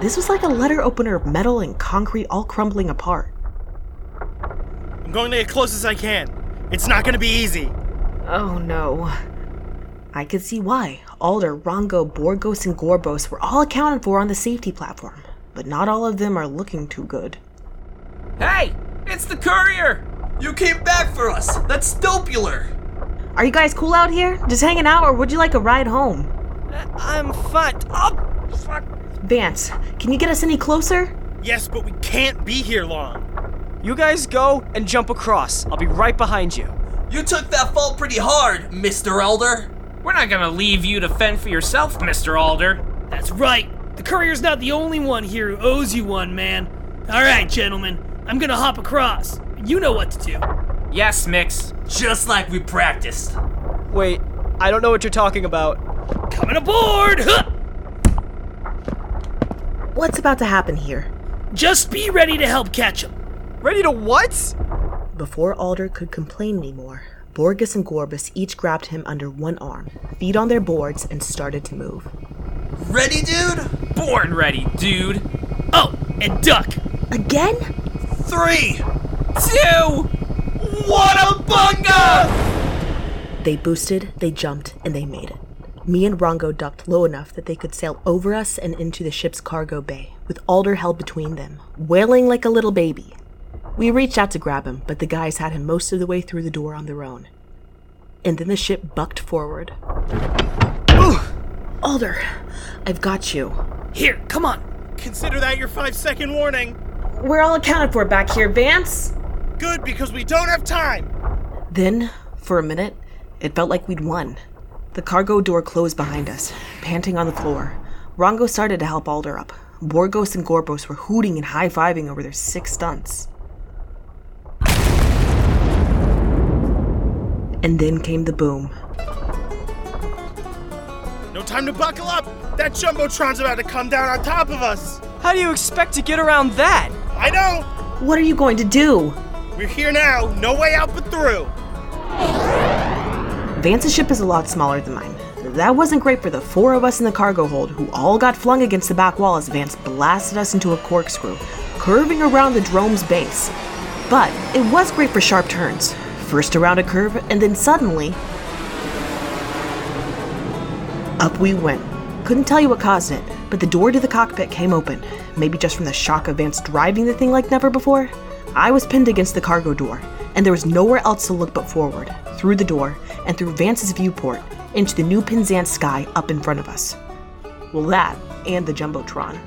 this was like a letter opener of metal and concrete all crumbling apart. I'm going to get close as I can. It's not going to be easy. Oh no. I could see why. Alder, Rongo, Borgos, and Gorbos were all accounted for on the safety platform, but not all of them are looking too good. Hey! It's the courier! You came back for us! That's Stopular! Are you guys cool out here? Just hanging out, or would you like a ride home? Uh, I'm fine. Oh, fuck. Vance, can you get us any closer? Yes, but we can't be here long. You guys go and jump across. I'll be right behind you. You took that fall pretty hard, Mr. Alder. We're not gonna leave you to fend for yourself, Mr. Alder. That's right. The courier's not the only one here who owes you one, man. All right, gentlemen. I'm gonna hop across. You know what to do. Yes, Mix. Just like we practiced. Wait, I don't know what you're talking about. Coming aboard! Huh! What's about to happen here? Just be ready to help catch him. Ready to what? Before Alder could complain anymore, Borgos and Gorbos each grabbed him under one arm, feet on their boards, and started to move. Ready, dude? Born ready, dude. Oh, and duck. Again? Three! Two! What a bunga! They boosted, they jumped, and they made it. Me and Rongo ducked low enough that they could sail over us and into the ship's cargo bay, with Alder held between them, wailing like a little baby. We reached out to grab him, but the guys had him most of the way through the door on their own. And then the ship bucked forward. Ooh! Alder, I've got you. Here, come on. Consider that your five second warning. We're all accounted for back here, Vance. Good, because we don't have time. Then, for a minute, it felt like we'd won. The cargo door closed behind us, panting on the floor. Rongo started to help Alder up. Borgos and Gorbos were hooting and high fiving over their sick stunts. And then came the boom. No time to buckle up! That Jumbotron's about to come down on top of us! How do you expect to get around that? I don't! What are you going to do? We're here now, no way out but through! Vance's ship is a lot smaller than mine. That wasn't great for the four of us in the cargo hold, who all got flung against the back wall as Vance blasted us into a corkscrew, curving around the drome's base. But it was great for sharp turns. First around a curve, and then suddenly. Up we went. Couldn't tell you what caused it, but the door to the cockpit came open. Maybe just from the shock of Vance driving the thing like never before? I was pinned against the cargo door, and there was nowhere else to look but forward, through the door, and through Vance's viewport, into the new Penzance sky up in front of us. Well, that, and the Jumbotron.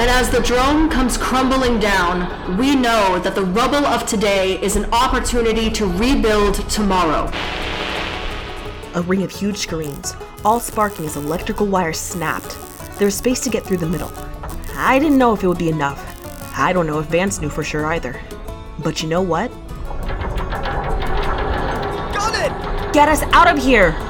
And as the drome comes crumbling down, we know that the rubble of today is an opportunity to rebuild tomorrow. A ring of huge screens, all sparking as electrical wires snapped. There was space to get through the middle. I didn't know if it would be enough. I don't know if Vance knew for sure either. But you know what? Got it! Get us out of here!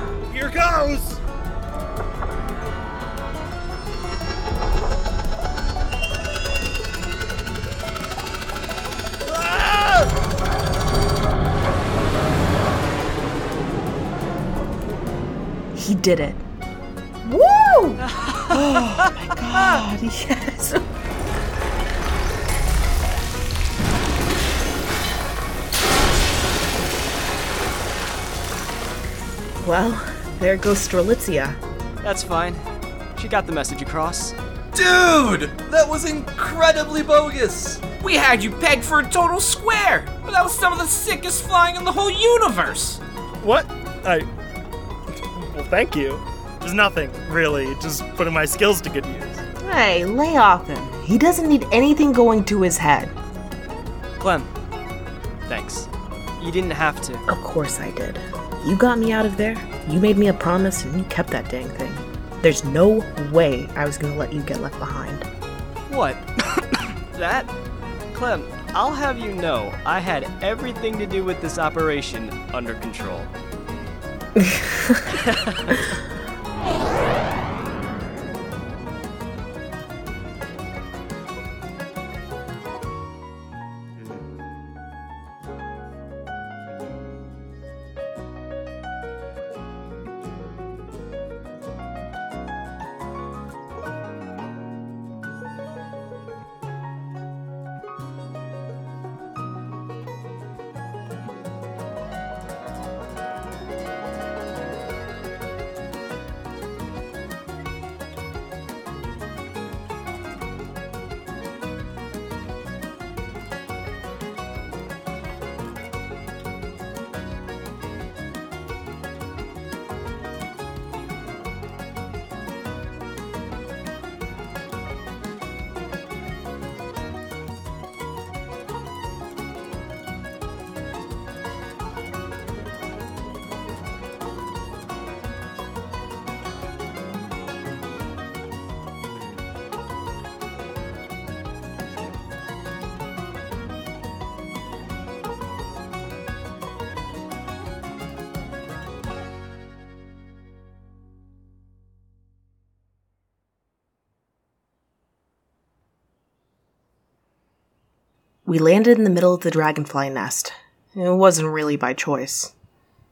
Did it. Woo! oh my god, yes. Well, there goes Strelitzia. That's fine. She got the message across. Dude! That was incredibly bogus! We had you pegged for a total square, but that was some of the sickest flying in the whole universe. What? I. Well, thank you. Just nothing, really. Just putting my skills to good use. Hey, lay off him. He doesn't need anything going to his head. Clem, thanks. You didn't have to. Of course I did. You got me out of there, you made me a promise, and you kept that dang thing. There's no way I was gonna let you get left behind. What? that? Clem, I'll have you know, I had everything to do with this operation under control. Yeah. We landed in the middle of the dragonfly nest. It wasn't really by choice.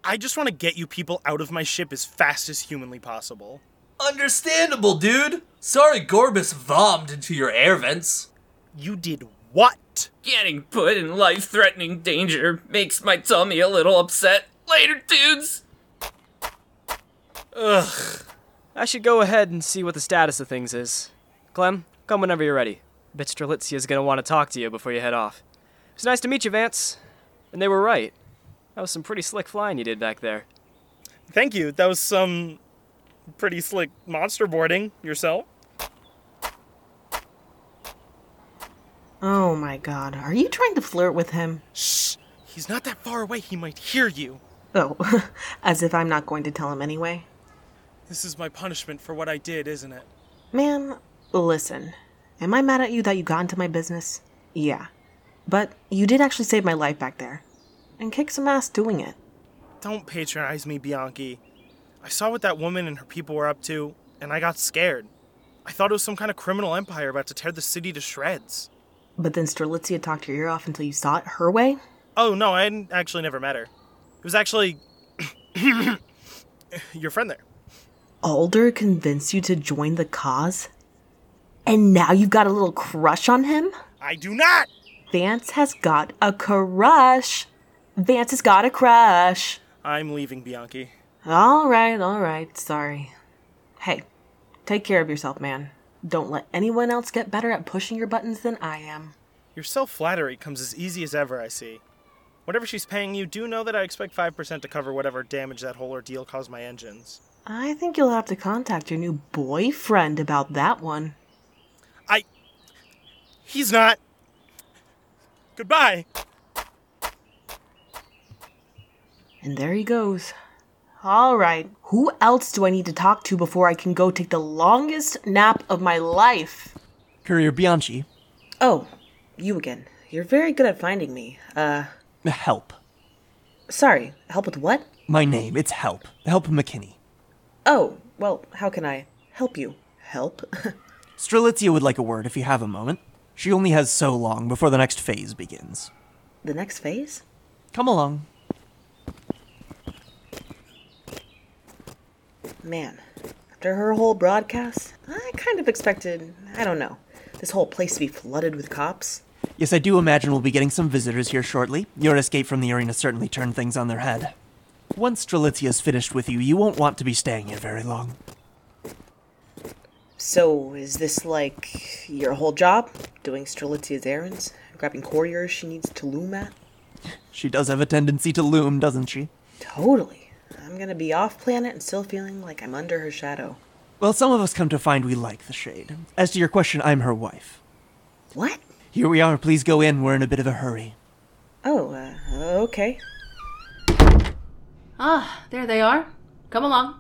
I just want to get you people out of my ship as fast as humanly possible. Understandable, dude! Sorry Gorbos vommed into your air vents. You did what? Getting put in life threatening danger makes my tummy a little upset. Later, dudes! Ugh. I should go ahead and see what the status of things is. Clem, come whenever you're ready. Bet Strelitzia's gonna want to talk to you before you head off. It's nice to meet you, Vance. And they were right. That was some pretty slick flying you did back there. Thank you. That was some pretty slick monster boarding yourself. Oh my god, are you trying to flirt with him? Shh. He's not that far away. He might hear you. Oh, as if I'm not going to tell him anyway. This is my punishment for what I did, isn't it? Man, listen. Am I mad at you that you got into my business? Yeah. But you did actually save my life back there. And kick some ass doing it. Don't patronize me, Bianchi. I saw what that woman and her people were up to, and I got scared. I thought it was some kind of criminal empire about to tear the city to shreds. But then Strelitzia talked your ear off until you saw it her way? Oh, no, I actually never met her. It was actually. your friend there. Alder convinced you to join the cause? And now you've got a little crush on him? I do not! Vance has got a crush. Vance has got a crush. I'm leaving, Bianchi. All right, all right. Sorry. Hey, take care of yourself, man. Don't let anyone else get better at pushing your buttons than I am. Your self flattery comes as easy as ever, I see. Whatever she's paying you, do know that I expect 5% to cover whatever damage that whole ordeal caused my engines. I think you'll have to contact your new boyfriend about that one. I. He's not. Goodbye. And there he goes. All right, who else do I need to talk to before I can go take the longest nap of my life? Courier Bianchi. Oh, you again. You're very good at finding me. Uh, Help. sorry, help with what? My name, it's Help. Help McKinney. Oh, well, how can I help you? Help? Strelitzia would like a word if you have a moment. She only has so long before the next phase begins. the next phase? Come along. Man, after her whole broadcast, I kind of expected, I don't know, this whole place to be flooded with cops. Yes, I do imagine we'll be getting some visitors here shortly. Your escape from the arena certainly turned things on their head. Once Strelitzia's finished with you, you won't want to be staying here very long. So, is this like your whole job? Doing Strelitzia's errands? Grabbing couriers she needs to loom at? She does have a tendency to loom, doesn't she? Totally. I'm gonna be off planet and still feeling like I'm under her shadow. Well, some of us come to find we like the shade. As to your question, I'm her wife. What? Here we are, please go in, we're in a bit of a hurry. Oh, uh, okay. Ah, there they are. Come along.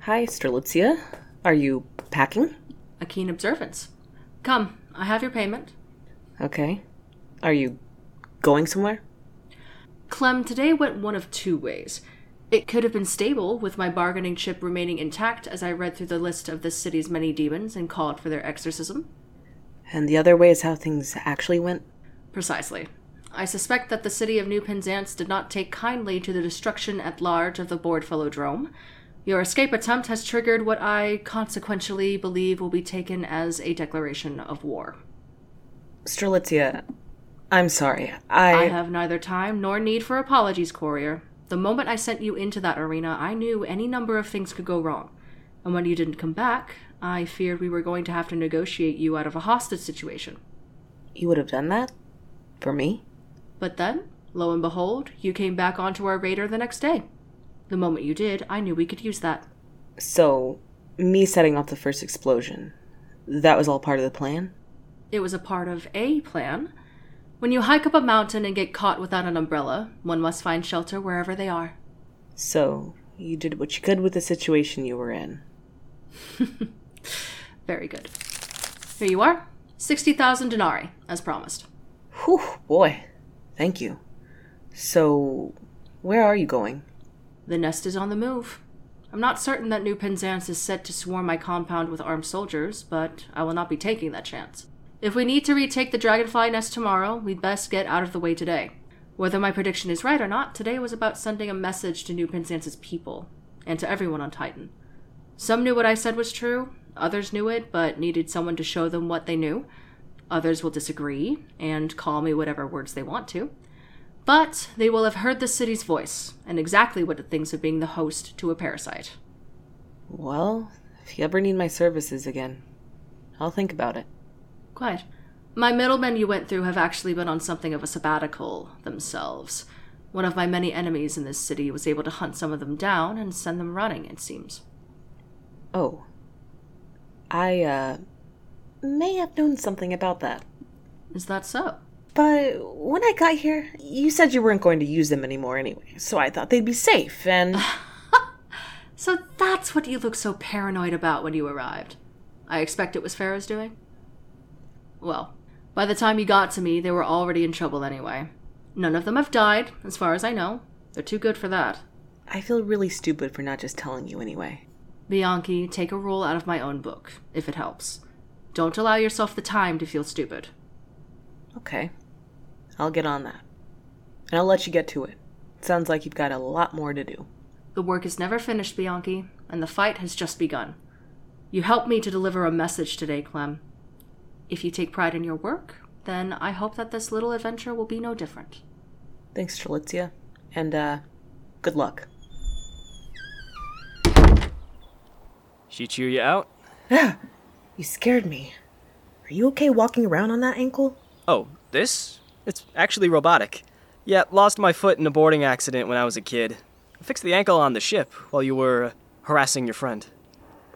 Hi, Strelitzia. Are you packing? A keen observance. Come, I have your payment. Okay. Are you going somewhere? Clem, today went one of two ways. It could have been stable, with my bargaining chip remaining intact as I read through the list of this city's many demons and called for their exorcism. And the other way is how things actually went? Precisely. I suspect that the city of New Penzance did not take kindly to the destruction at large of the Boardfellowdrome. Your escape attempt has triggered what I consequentially believe will be taken as a declaration of war. Strelitzia, I'm sorry. I. I have neither time nor need for apologies, Courier. The moment I sent you into that arena, I knew any number of things could go wrong. And when you didn't come back, I feared we were going to have to negotiate you out of a hostage situation. You would have done that? For me? But then, lo and behold, you came back onto our radar the next day. The moment you did, I knew we could use that. So, me setting off the first explosion, that was all part of the plan? It was a part of a plan. When you hike up a mountain and get caught without an umbrella, one must find shelter wherever they are. So, you did what you could with the situation you were in. Very good. Here you are 60,000 denarii, as promised. Whew, boy. Thank you. So, where are you going? The nest is on the move. I'm not certain that New Penzance is set to swarm my compound with armed soldiers, but I will not be taking that chance. If we need to retake the dragonfly nest tomorrow, we'd best get out of the way today. Whether my prediction is right or not, today was about sending a message to New Penzance's people, and to everyone on Titan. Some knew what I said was true, others knew it, but needed someone to show them what they knew. Others will disagree, and call me whatever words they want to. But they will have heard the city's voice, and exactly what it thinks of being the host to a parasite. Well, if you ever need my services again, I'll think about it. Quite. My middlemen you went through have actually been on something of a sabbatical themselves. One of my many enemies in this city was able to hunt some of them down and send them running, it seems. Oh. I, uh, may have known something about that. Is that so? But when I got here, you said you weren't going to use them anymore anyway, so I thought they'd be safe, and. so that's what you looked so paranoid about when you arrived. I expect it was Farah's doing? Well, by the time you got to me, they were already in trouble anyway. None of them have died, as far as I know. They're too good for that. I feel really stupid for not just telling you anyway. Bianchi, take a roll out of my own book, if it helps. Don't allow yourself the time to feel stupid. Okay. I'll get on that. And I'll let you get to it. Sounds like you've got a lot more to do. The work is never finished, Bianchi, and the fight has just begun. You helped me to deliver a message today, Clem. If you take pride in your work, then I hope that this little adventure will be no different. Thanks, Strelitzia. And, uh, good luck. She cheer you out? Yeah. You scared me. Are you okay walking around on that ankle? Oh, this? It's actually robotic. Yeah, lost my foot in a boarding accident when I was a kid. I fixed the ankle on the ship while you were uh, harassing your friend.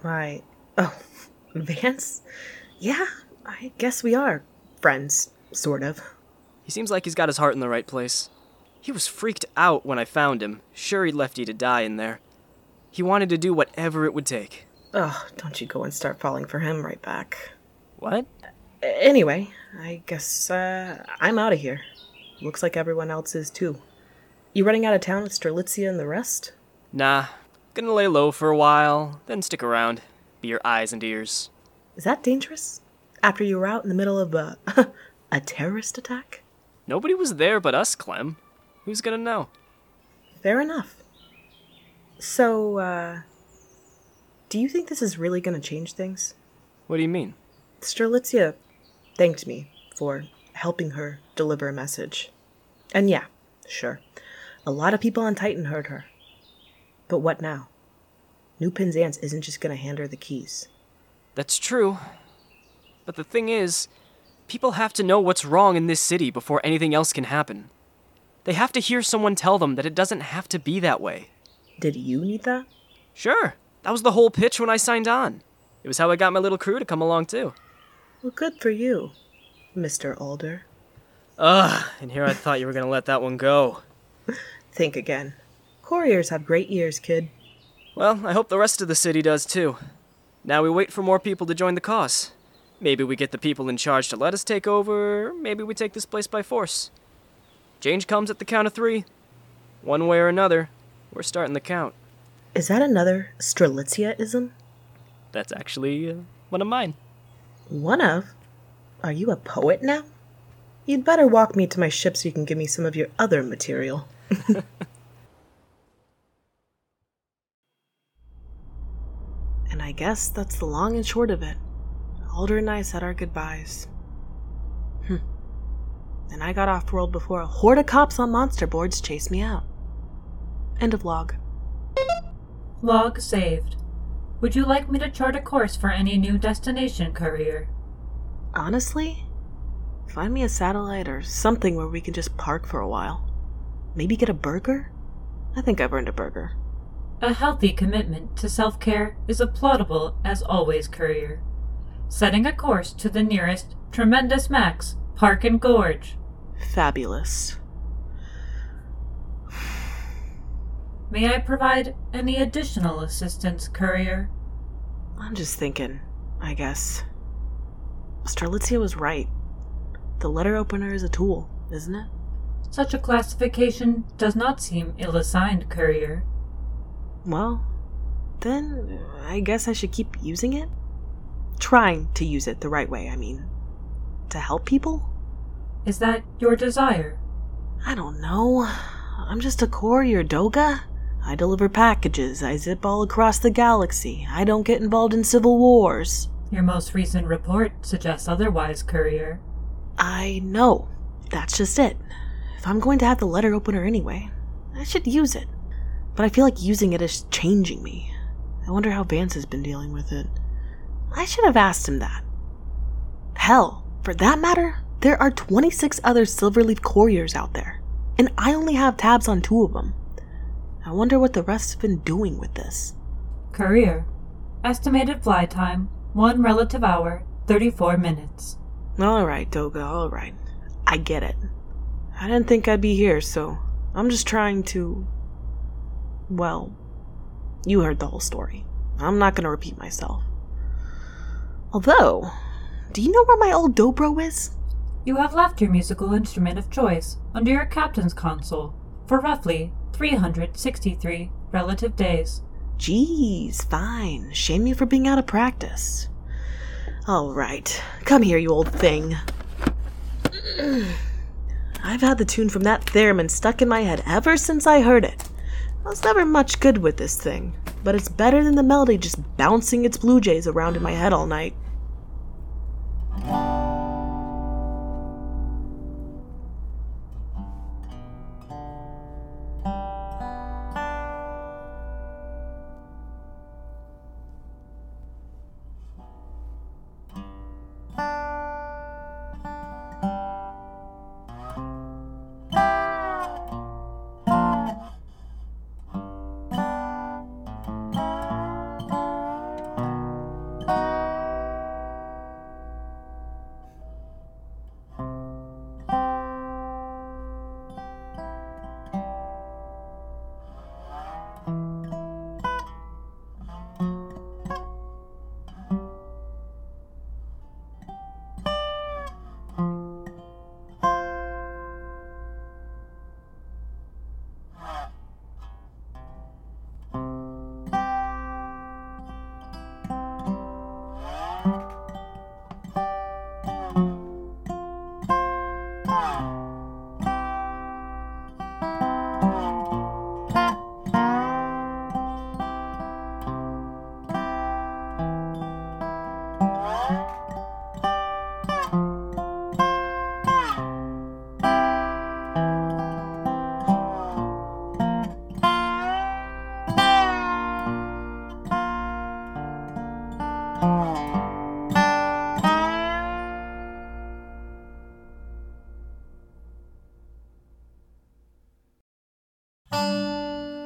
Right. Oh, Vance? Yeah, I guess we are friends, sort of. He seems like he's got his heart in the right place. He was freaked out when I found him, sure he'd left you to die in there. He wanted to do whatever it would take. Oh, don't you go and start falling for him right back. What? Anyway, I guess uh, I'm out of here. Looks like everyone else is too. You running out of town with Strelitzia and the rest? Nah, gonna lay low for a while, then stick around. Be your eyes and ears. Is that dangerous? After you were out in the middle of a a terrorist attack? Nobody was there but us, Clem. Who's gonna know? Fair enough. So, uh, do you think this is really gonna change things? What do you mean? Strelitzia thanked me for helping her deliver a message. And yeah, sure, a lot of people on Titan heard her. But what now? New Penzance isn't just gonna hand her the keys. That's true. But the thing is, people have to know what's wrong in this city before anything else can happen. They have to hear someone tell them that it doesn't have to be that way. Did you need that? Sure. That was the whole pitch when I signed on. It was how I got my little crew to come along too. Well, good for you, Mr. Alder. Ugh, and here I thought you were gonna let that one go. Think again. Couriers have great ears, kid. Well, I hope the rest of the city does too. Now we wait for more people to join the cause. Maybe we get the people in charge to let us take over, maybe we take this place by force. Change comes at the count of three. One way or another, we're starting the count. Is that another Strelitzia-ism? That's actually uh, one of mine. One of? Are you a poet now? You'd better walk me to my ship so you can give me some of your other material. and I guess that's the long and short of it. Alder and I said our goodbyes. Hmm. And I got off world before a horde of cops on monster boards chased me out. End of log. Log saved. Would you like me to chart a course for any new destination, courier? Honestly, find me a satellite or something where we can just park for a while. Maybe get a burger? I think I've earned a burger. A healthy commitment to self care is applaudable as always, courier. Setting a course to the nearest Tremendous Max, Park and Gorge. Fabulous. May I provide any additional assistance, courier? I'm just thinking, I guess. Strelitzia was right. The letter opener is a tool, isn't it? Such a classification does not seem ill assigned, courier. Well, then I guess I should keep using it? Trying to use it the right way, I mean. To help people? Is that your desire? I don't know. I'm just a courier, Doga. I deliver packages. I zip all across the galaxy. I don't get involved in civil wars. Your most recent report suggests otherwise, courier. I know. That's just it. If I'm going to have the letter opener anyway, I should use it. But I feel like using it is changing me. I wonder how Vance has been dealing with it. I should have asked him that. Hell, for that matter, there are 26 other Silverleaf couriers out there, and I only have tabs on two of them. I wonder what the rest have been doing with this. Courier. Estimated fly time 1 relative hour, 34 minutes. Alright, Doga, alright. I get it. I didn't think I'd be here, so I'm just trying to. Well, you heard the whole story. I'm not gonna repeat myself. Although, do you know where my old dobro is? You have left your musical instrument of choice under your captain's console for roughly 363 relative days. Jeez, fine. Shame you for being out of practice. All right, come here, you old thing. I've had the tune from that theremin stuck in my head ever since I heard it. I was never much good with this thing, but it's better than the melody just bouncing its blue jays around in my head all night.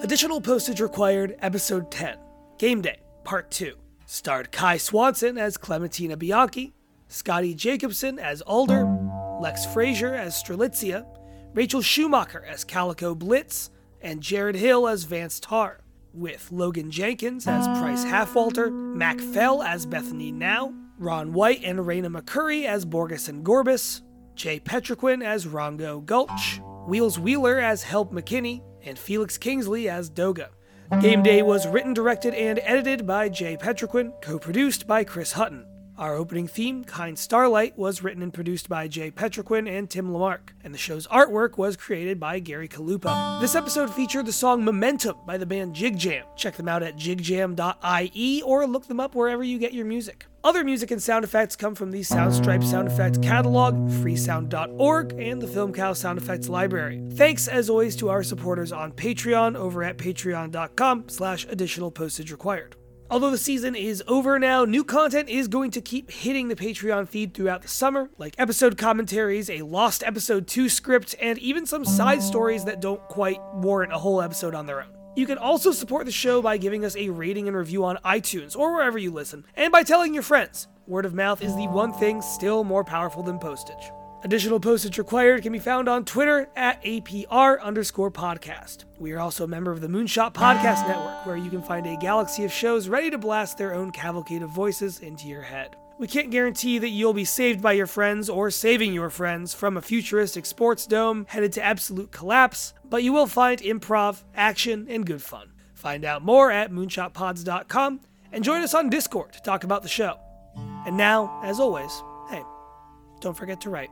Additional postage required, Episode 10, Game Day, Part 2. Starred Kai Swanson as Clementina Bianchi, Scotty Jacobson as Alder, Lex Fraser as Strelitzia, Rachel Schumacher as Calico Blitz, and Jarrod Hill as Vance Tarr, with Logan Jenkins as Pryce Halfwalter, Mac Fell as Bethany Now, Ron White and Reina McCurry as Borgos and Gorbos, Jay Petrequin as Rongo Gulch, Wheels Wheeler as Help McKinney, and Felix Kingsley as Doga. Game Day was written, directed, and edited by Jay Petrequin, co produced by Chris Hutton. Our opening theme, Kind Starlight, was written and produced by Jay Petrequin and Tim LaMarque, and the show's artwork was created by Gary Calupo. This episode featured the song Momentum by the band JigJam. Check them out at jigjam.ie or look them up wherever you get your music. Other music and sound effects come from the Soundstripe sound effects catalog, freesound.org, and the FilmCow sound effects library. Thanks, as always, to our supporters on Patreon over at patreon.com slash additional postage required. Although the season is over now, new content is going to keep hitting the Patreon feed throughout the summer, like episode commentaries, a Lost Episode 2 script, and even some side stories that don't quite warrant a whole episode on their own. You can also support the show by giving us a rating and review on iTunes or wherever you listen, and by telling your friends. Word of mouth is the one thing still more powerful than postage. Additional postage required can be found on Twitter at APR underscore podcast. We are also a member of the Moonshot Podcast Network, where you can find a galaxy of shows ready to blast their own cavalcade of voices into your head. We can't guarantee that you'll be saved by your friends or saving your friends from a futuristic sports dome headed to absolute collapse, but you will find improv, action, and good fun. Find out more at moonshotpods.com and join us on Discord to talk about the show. And now, as always, hey, don't forget to write.